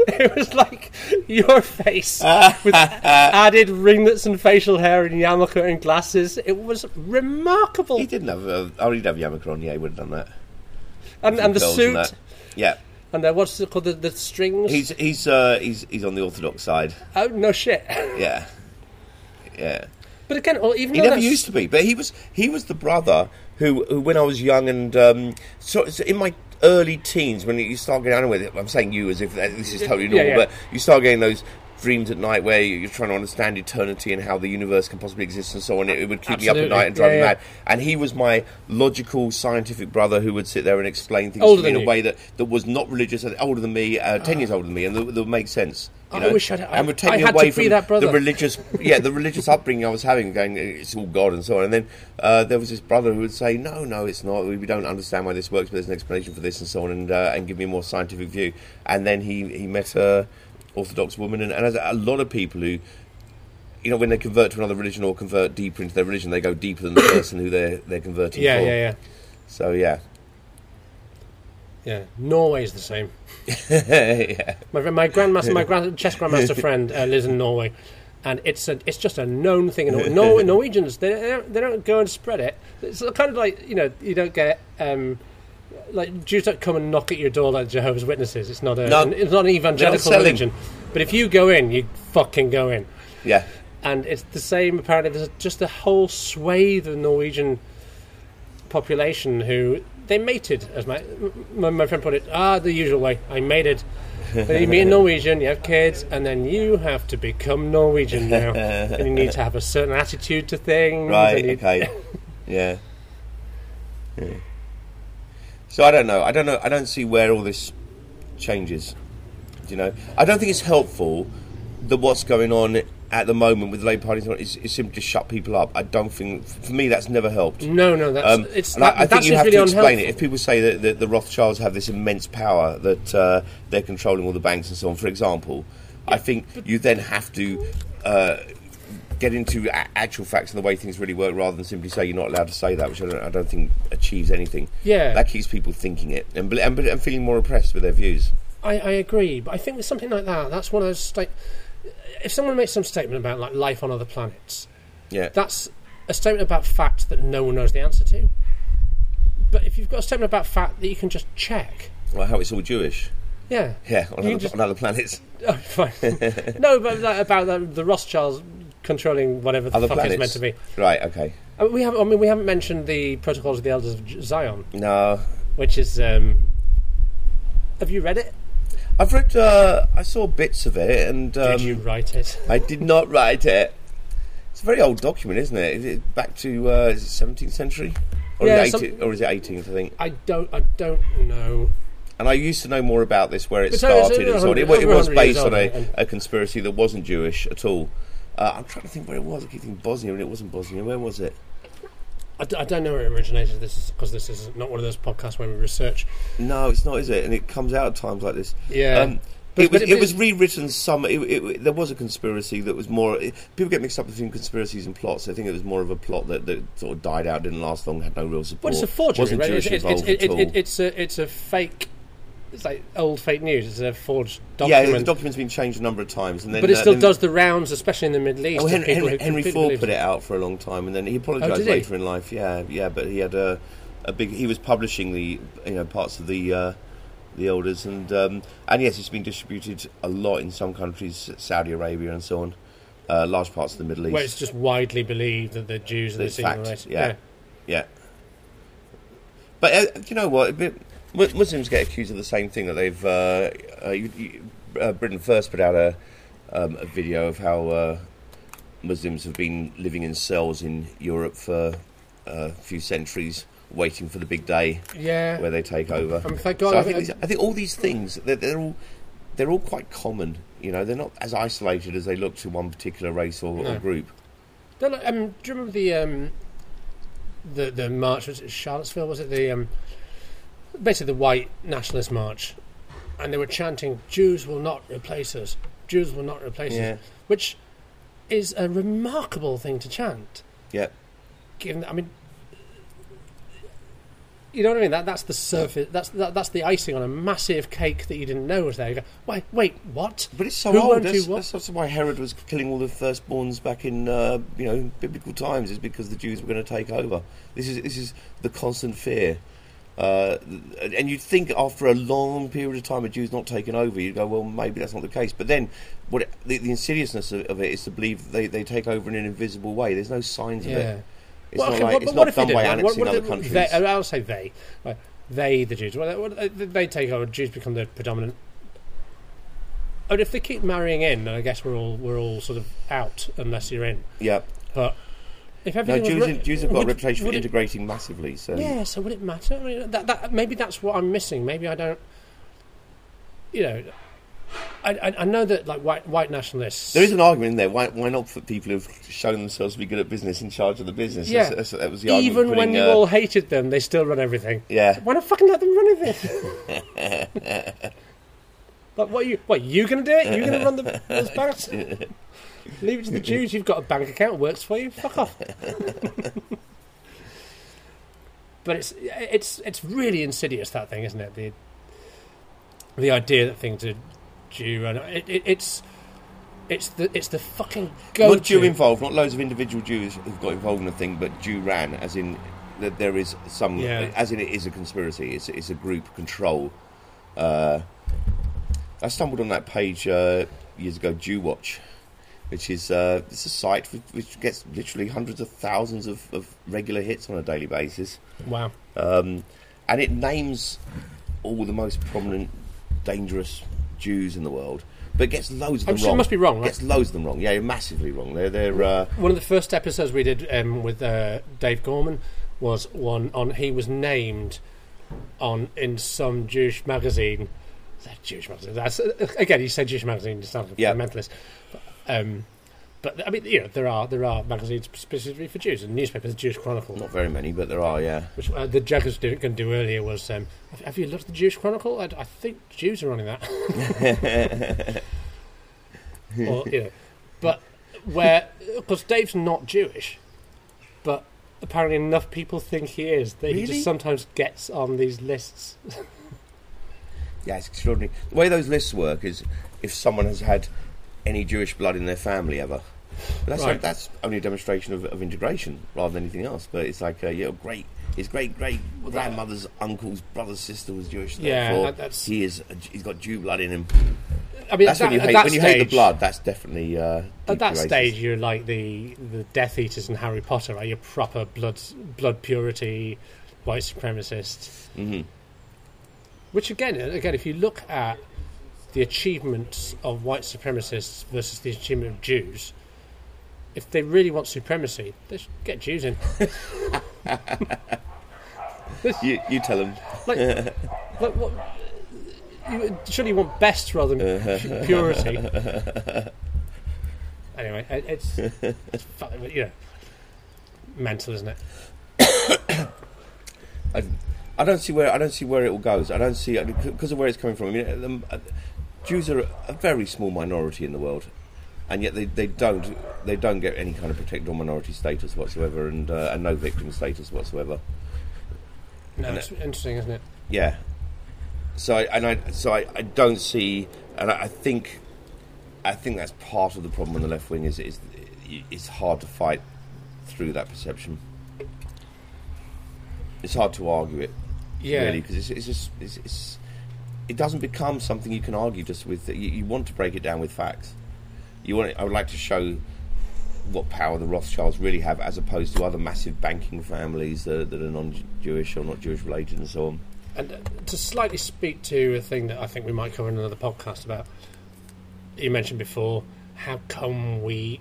It was like your face with (laughs) added ringlets and facial hair and yarmulke and glasses. It was remarkable. He didn't have. Uh, oh, he'd have yarmulke on. Yeah, he would have done that. and, and the suit. Yeah. And the, what's it called? The, the strings. He's he's uh, he's he's on the orthodox side. oh no shit! (laughs) Yeah. Yeah. But again, well, even He never that's- used to be, but he was he was the brother who, who when I was young and um, so, so in my early teens when you start getting on with it, I'm saying you as if this is totally Yeah, normal, yeah. but you start getting those dreams at night where you're trying to understand eternity and how the universe can possibly exist and so on. It, it would keep me up at night and drive Yeah, me yeah. mad. And he was my logical, scientific brother who would sit there and explain things Older to me in than a way that, that was not religious, older than me, uh, ten years older than me, and that, that would make sense. You I wish I'd- I- and would take I me away from that brother. the religious, yeah, the religious upbringing I was having, going it's all God and so on. And then uh, there was this brother who would say, "No, no, it's not. We we don't understand why this works, but there's an explanation for this and so on," and uh, and give me a more scientific view. And then he he met a Orthodox woman, and, and as a lot of people who. You know, when they convert to another religion or convert deeper into their religion, they go deeper than the (coughs) person who they're they're converting Yeah, for. yeah, yeah, So yeah, yeah. Norway's the same. (laughs) yeah, My my grandmaster, my grand, (laughs) chess grandmaster friend uh, lives in Norway, and it's a it's just a known thing. In Norway. Nor- (laughs) Norwegians they they don't, they don't go and spread it. It's kind of like you know you don't get. Um, like Jews don't come and knock at your door like Jehovah's Witnesses. It's not a No. it's not an evangelical religion. But if you go in, you fucking go in. yeah. and it's the same. Apparently, there's just a whole swathe of Norwegian population who they mated, as my my, my friend put it. Ah, the usual way. I mated. (laughs) You meet a Norwegian, you have kids, and then you have to become Norwegian now, (laughs) and you need to have a certain attitude to things. Right. you- Okay. (laughs) yeah. Yeah. So I don't know. I don't know. I don't see where all this changes. Do You know, I don't think it's helpful that what's going on at the moment with the Labour Party is, is simply to shut people up. I don't think. For me, that's never helped. No, no, that's Um, it's. That, I, I think you have really to explain unhelpful. it. If people say that, that the Rothschilds have this immense power, that uh, they're controlling all the banks and so on, for example, I think you then have to uh, get into a- actual facts and the way things really work, rather than simply say you're not allowed to say that, which I don't, I don't think achieves anything. Yeah. that keeps people thinking it and, and, and feeling more oppressed with their views. I, I agree, but I think with something like that, that's one of those sta- If someone makes some statement about like life on other planets, Yeah, that's a statement about fact that no one knows the answer to. But if you've got a statement about fact that you can just check, well, how it's all Jewish. yeah, Yeah, on other, just- on other planets. (laughs) oh, fine. (laughs) no, but like, about the, the Rothschilds controlling whatever the Other fuck planets. it's meant to be. Right. Okay. I mean, we haven't. I mean, we haven't mentioned the Protocols of the Elders of Zion, No, which is. Um, have you read it? I've read. Uh, I saw bits of it, and um, Did you write it? (laughs) I did not write it. It's a very old document, isn't it? Is it back to uh, is it 17th century, or, Yeah, is it some- 18th, or is it 18th? I think. I don't. I don't know. And I used to know more about this, where it It's over- it's started and so on. It, it 100 was years based on old, a, and- a conspiracy that wasn't Jewish at all. Uh, I'm trying to think where it was. I keep thinking Bosnia, and it wasn't Bosnia. Where was it? I, d- I don't know where it originated. This is because this is not one of those podcasts where we research. No, it's not, is it? And it comes out at times like this. Yeah. Um, But- it was, it, it- was rewritten. Some it, there was a conspiracy that was more. People get mixed up between conspiracies and plots. I think it was more of a plot that, that sort of died out, didn't last long, had no real support. Well, it's a forgery. Wasn't right? Jewish it's, it's, it's, it- it- it's a it's a fake. It's like old fake news. It's a forged document. yeah, the document's been changed a number of times, and then but it uh, still then- does the rounds, especially in the Middle East. Oh, Henry, people Henry, Henry Ford put it out for a long time, and then he apologised Oh, did he? later in life. Yeah, yeah, but he had a, a big. He was publishing the you know parts of the uh, the elders, and um, and yes, it's been distributed a lot in some countries, Saudi Arabia and so on, uh, large parts of the Middle East. Where it's just widely believed that the Jews are the fact, race. yeah. Yeah. But uh, you know what? A bit- Muslims get accused of the same thing that they've. Uh, uh, you, you, uh, Britain first put out a, um, a video of how uh, Muslims have been living in cells in Europe for uh, a few centuries, waiting for the big day Yeah. where they take over. I mean, thank God. So I think, I- these, I think all these things they're, they're all they're all quite common. You know, they're not as isolated as they look to one particular race or, No. or group. Don't um, do you remember the um, the the march? Was it Charlottesville? Was it the um, basically the white nationalist march? And they were chanting, "Jews will not replace us. Jews will not replace Yeah. us," which is a remarkable thing to chant. Yeah. Given, I mean, you know what I mean? That that's the surface. That's that, that's the icing on a massive cake that you didn't know was there. You go, wait, wait, what? But it's so Who old. That's, that's, that's why Herod was killing all the firstborns back in uh, you know biblical times. Is because the Jews were going to take over. This is this is the constant fear. Uh, and you'd think after a long period of time, a Jew's not taken over, you'd go, well, maybe that's not the case. But then, what it, the, the insidiousness of, of it is to believe they, they take over in an invisible way. There's no signs of it. It's Well, not okay, like but- it's what not if done by annexing what other countries. They, I'll say they. Right. They, the Jews. Well, they, they take over. Jews become the predominant But if they keep marrying in, then I guess we're all we're all sort of out unless you're in. Yeah. But if No, Jews, re- Jews have got a reputation for it- integrating massively. So Yeah, so would it matter? I mean, that, that maybe that's what I'm missing. Maybe I don't. You know, I, I, I know that like white white nationalists. there is an argument in there. Why, why not put people who've shown themselves to be good at business in charge of the business? Yeah. That's- that's- that was the argument. even when you uh, all hated them, they still run everything. yeah. Why not fucking let them run everything? like, (laughs) what are you? What you going to do it? You going to run the (laughs) banks? (laughs) Leave it to the (laughs) Jews. You've got a bank account, works for you. Fuck off. but it's it's it's really insidious that thing, isn't it? The the idea that things are Jew and it, it, it's it's the it's the fucking go Not Jew involved, not loads of individual Jews who've got involved in the thing, but Jew ran, as in that there is some, Yeah. as in it is a conspiracy. It's, it's a group control. Uh, I stumbled on that page uh, years ago, Jew Watch, which is uh, it's a site which, which gets literally hundreds of thousands of, of regular hits on a daily basis, Wow. um, and it names all the most prominent, dangerous Jews in the world. But it gets loads of I'm them sure it wrong. must be wrong, right? Gets loads of them wrong. Yeah, massively wrong. They're they're uh, One of the first episodes we did um, with uh, Dave Gorman was one on he was named on in some Jewish magazine. Is that Jewish magazine. That's uh, again. You said Jewish magazine. You sound like a Yeah. fundamentalist. But, um, but I mean, you know, there are there are magazines specifically for Jews and newspapers. The Jewish Chronicle, not very many, but there are. Yeah. which uh, the Jag was going to do earlier was. Um, have, have you looked at the Jewish Chronicle? I, I think Jews are running that. (laughs) or you know, but where because Dave's not Jewish, but apparently enough people think he is that he just sometimes gets on these lists. (laughs) Yeah, it's extraordinary. The way those lists work is if someone has had any Jewish blood in their family ever. But that's Right. that's only a demonstration of, of integration rather than anything else. But it's like, uh, yeah, great. His great great grandmother's uncle's brother's sister was Jewish. Yeah, therefore that- he is. A, he's got Jew blood in him. I mean, That's at when you hate that when you stage, hate the blood. That's definitely uh, At that racist. stage, you're like the the Death Eaters in Harry Potter, right? You're proper blood blood purity, white supremacists. Mhm. Which again, again, if you look at the achievements of white supremacists versus the achievement of Jews, if they really want supremacy, they should get Jews in. (laughs) You, you tell them. Like, like what? You, surely you want best rather than (laughs) purity. anyway, it- it's, it's you know, mental, isn't it? (coughs) I, I don't see where I don't see where it all goes. I don't see because of where it's coming from. I mean, Jews are a very small minority in the world, and yet they, they don't they don't get any kind of protected or minority status whatsoever, and uh, and no victim status whatsoever. No, And it's interesting, isn't it? Yeah. So I, and I so I, I don't see, and I, I think I think that's part of the problem on the left wing is is it's hard to fight through that perception. It's hard to argue it Yeah. really because it's, it's just it's, it's it doesn't become something you can argue just with. You, you want to break it down with facts. You want. I would like to show what power the Rothschilds really have, as opposed to other massive banking families that, that are non-Jewish or not Jewish related, and so on. And uh, to slightly speak to a thing that I think we might cover in another podcast about, you mentioned before, how come we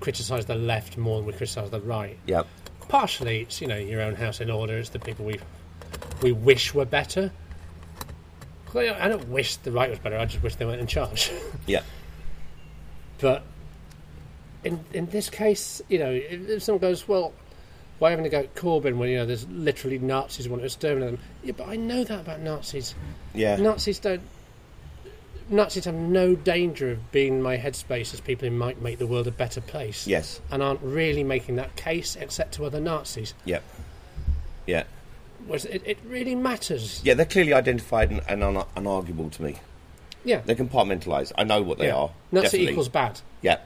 criticise the left more than we criticise the right? Yeah. Partially, it's you know your own house in order. It's the people we we wish were better. I don't wish the right was better. I just wish they weren't in charge. (laughs) Yeah. But in in this case, you know, if, if someone goes, well, why haven't they got Corbyn when you know there's literally Nazis want to exterminate them? Yeah, but I know that about Nazis. Yeah. Nazis don't. Nazis have no danger of being in my headspace as people who might make the world a better place. Yes. And aren't really making that case except to other Nazis. Yep. Yeah. Whereas it, it really matters. Yeah, they're clearly identified and, and un- unarguable to me. Yeah. They're compartmentalised. I know what they Yeah. are. Nazi definitely. equals bad. Yeah.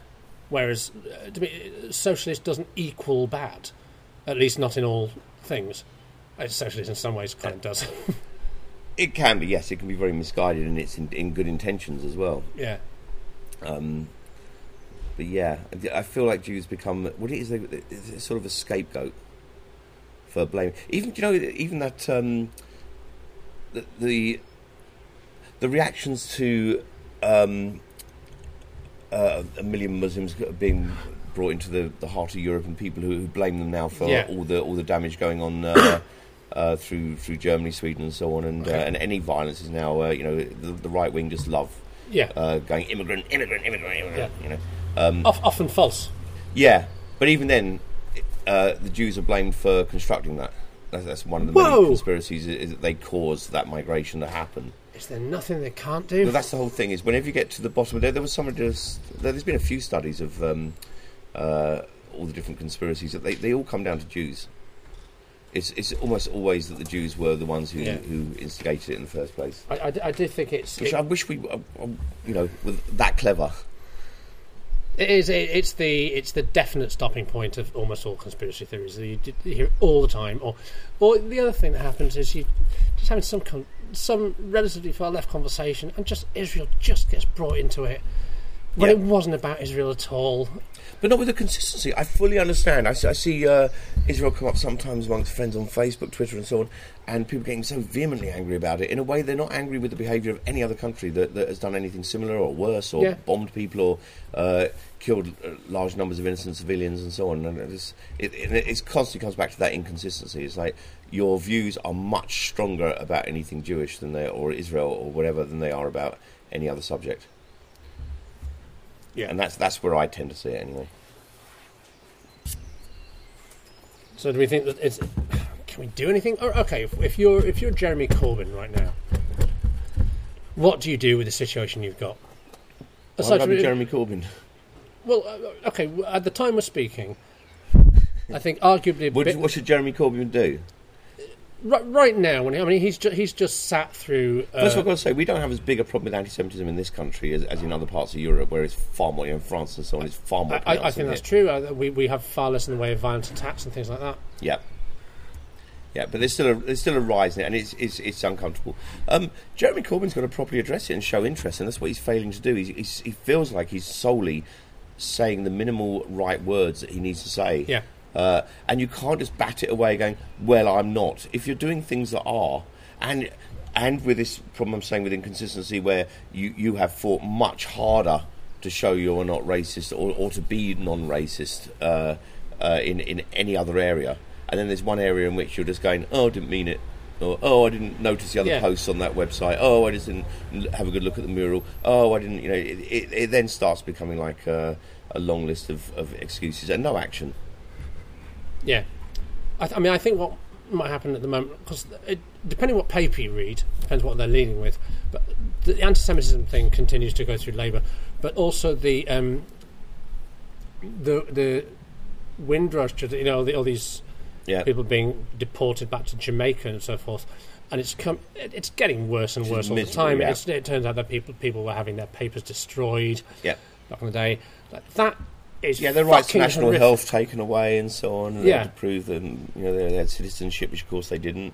Whereas, uh, to me, socialist doesn't equal bad. At least not in all things. Uh, Socialist in some ways kind of does. (laughs) It can be, yes. It can be very misguided and it's in, in good intentions as well. yeah. Um, but yeah, I feel like Jews become what it is. They, it's sort of a scapegoat for blame. Even you know, even that um, the, the the reactions to um, uh, a million Muslims being brought into the, the heart of Europe, and people who, who blame them now for Yeah. all the all the damage going on uh, (coughs) uh, through through Germany, Sweden, and so on, and uh, Okay. and any violence is now uh, you know the, the right wing just love Yeah, uh, going immigrant, immigrant, immigrant, immigrant. Yeah. You know, um, Off, often false. yeah, but even then, uh, the Jews are blamed for constructing that. That's, that's one of the Whoa. many conspiracies is that they caused that migration to happen. Is there nothing they can't do? Well, that's the whole thing. Is whenever you get to the bottom, of there, there was some. Just, there, there's been a few studies of um, uh, all the different conspiracies that they, they all come down to Jews. It's it's almost always that the Jews were the ones who, Yeah. who instigated it in the first place. I, I, I do think it's Which it- I wish we, uh, uh, you know, were that clever. It is. It, it's the it's the definite stopping point of almost all conspiracy theories. You, you hear it all the time. Or, or the other thing that happens is you just having some con- some relatively far left conversation, and just Israel just gets brought into it when it wasn't about Israel at all. But not with the consistency. I fully understand. I see, I see uh, Israel come up sometimes amongst friends on Facebook, Twitter, and so on, and people getting so vehemently angry about it. In a way, they're not angry with the behaviour of any other country that, that has done anything similar or worse, or Yeah. bombed people, or uh, killed uh, large numbers of innocent civilians, and so on. And it's, it, it constantly comes back to that inconsistency. It's like your views are much stronger about anything Jewish than they or Israel or whatever than they are about any other subject. Yeah. And that's that's where I tend to see it anyway. So do we think that it's? Can we do anything? Or, okay, if, if you're if you're Jeremy Corbyn right now, what do you do with the situation you've got? I from- Jeremy Corbyn? Well, uh, okay. At the time we're speaking, I think arguably a What, bit, what should Jeremy Corbyn do? Right, right now. When he, I mean, he's ju- he's just sat through. Uh, First of all, I've got to say, we don't have as big a problem with anti-Semitism in this country as, as in other parts of Europe, where it's far more, you know, France and so on, it's far more I, I think that's true. Uh, we we have far less in the way of violent attacks and things like that. Yeah. Yeah, but there's still a there's still a rise in it, and it's it's, it's uncomfortable. Um, Jeremy Corbyn's got to properly address it and show interest, and that's what he's failing to do. He's, he's, he feels like he's solely saying the minimal right words that he needs to say. Yeah. Uh, and you can't just bat it away going, well, I'm not. If you're doing things that are, and and with this problem I'm saying with inconsistency, where you, you have fought much harder to show you're not racist or, or to be non-racist uh, uh, in in any other area, and then there's one area in which you're just going, oh, I didn't mean it. Or, oh, I didn't notice the other Yeah. posts on that website. Oh, I just didn't have a good look at the mural. Oh, I didn't, you know, it, it, it then starts becoming like uh, a long list of, of excuses and no action. Yeah, I, th- I mean, I think what might happen at the moment, because depending what paper you read, depends what they're leading with. But the anti-Semitism thing continues to go through Labour, but also the um, the the Windrush, you know, the, all these Yeah. people being deported back to Jamaica and so forth. And it's come, it's getting worse and worse all the time. yeah. It's, it turns out that people people were having their papers destroyed Yeah. back in the day. Like, that is Yeah, their rights to national horrific. health taken away and so on. And Yeah. to prove them, you know they they had citizenship, which of course they didn't.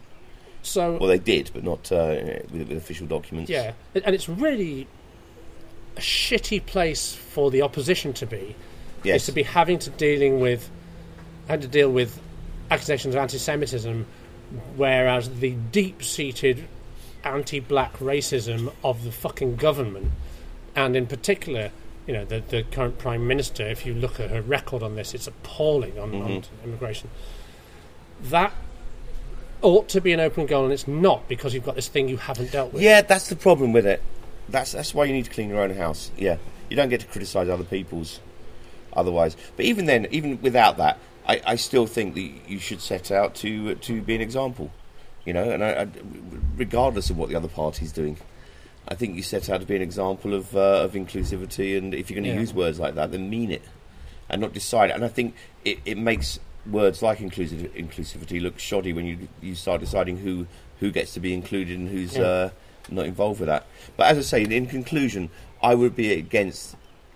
So Well, they did, but not uh, with, with official documents. Yeah, and and it's really a shitty place for the opposition to be. Yes. Is to be having to dealing with, had to deal with accusations of anti-Semitism, whereas the deep-seated anti-black racism of the fucking government, and in particular, you know, the the current prime minister. If you look at her record on this, it's appalling on, on mm-hmm. immigration. That ought to be an open goal, and it's not because you've got this thing you haven't dealt with. Yeah, that's the problem with it. That's that's why you need to clean your own house. Yeah, you don't get to criticise other people's. Otherwise, but even then, even without that, I, I still think that you should set out to to be an example. You know, and I, I, regardless of what the other party's doing, I think you set out to be an example of uh, of inclusivity. And if you're going to Yeah. use words like that, then mean it, and not decide. it. And I think it, it makes words like inclusive, inclusivity look shoddy when you you start deciding who who gets to be included and who's Yeah. uh, not involved with that. But as I say, in conclusion, I would be against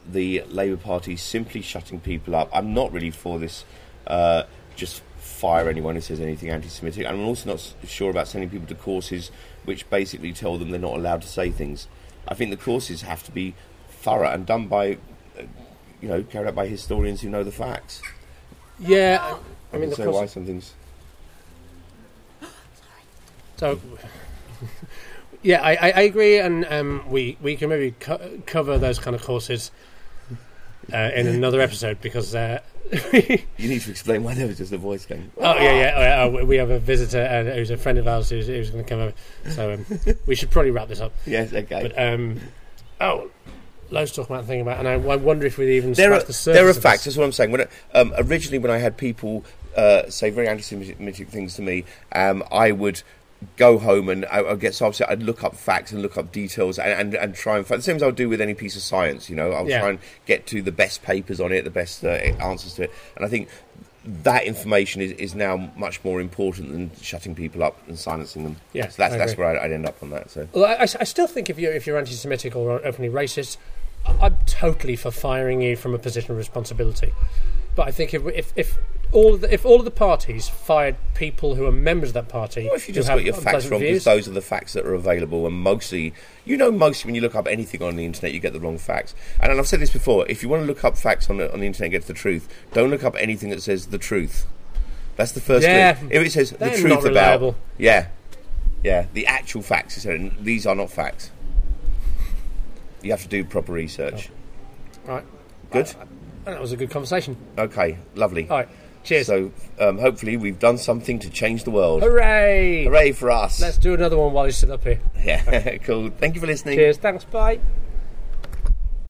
the Labour Party simply shutting people up. I'm not really for this. Uh, just fire anyone who says anything anti-Semitic. And I'm also not sure about sending people to courses which basically tell them they're not allowed to say things. I think the courses have to be thorough and done by, uh, you know, carried out by historians who know the facts. Yeah, I, I mean, so process- why some things. (gasps) So (laughs) Yeah, I, I, I agree, and um, we we can maybe co- cover those kind of courses uh, in another episode because. Uh, (laughs) You need to explain why there was just a voice going. Oh yeah, yeah. Uh, we have a visitor uh, who's a friend of ours who's, who's going to come over. So um, we should probably wrap this up. Yes, okay. But um, oh, loads to talk about, thinking about, and I, I wonder if we even there are the surface. there are facts. That's what I'm saying. When it, um, originally, when I had people uh, say very anti-Semitic things to me, um, I would go home and I, I'd get so upset. I'd look up facts and look up details and, and, and try and find the same as I would do with any piece of science. You know, I'll Yeah. try and get to the best papers on it, the best uh, answers to it, and I think. That information is, is now much more important than shutting people up and silencing them. Yeah, so that's I that's where I'd, I'd end up on that. So Well, I, I still think if you're if you're anti-Semitic or openly racist, I'm totally for firing you from a position of responsibility. But I think if if, if all of the, if all of the parties fired people who are members of that party, What if you just got your facts wrong? Because those are the facts that are available, and mostly, you know, mostly when you look up anything on the internet, you get the wrong facts. And, I've said this before: if you want to look up facts on the, on the internet and get the truth, don't look up anything that says the truth. That's the first Yeah, thing. If it says the truth about, yeah, yeah, the actual facts, is these are not facts. You have to do proper research. Oh. right? Good. Uh, That was a good conversation. Okay, lovely. All right, cheers. So, um, hopefully, we've done something to change the world. Hooray! Hooray for us! Let's do another one while he's still up here. Yeah, (laughs) cool. Thank you for listening. Cheers. Thanks. Bye.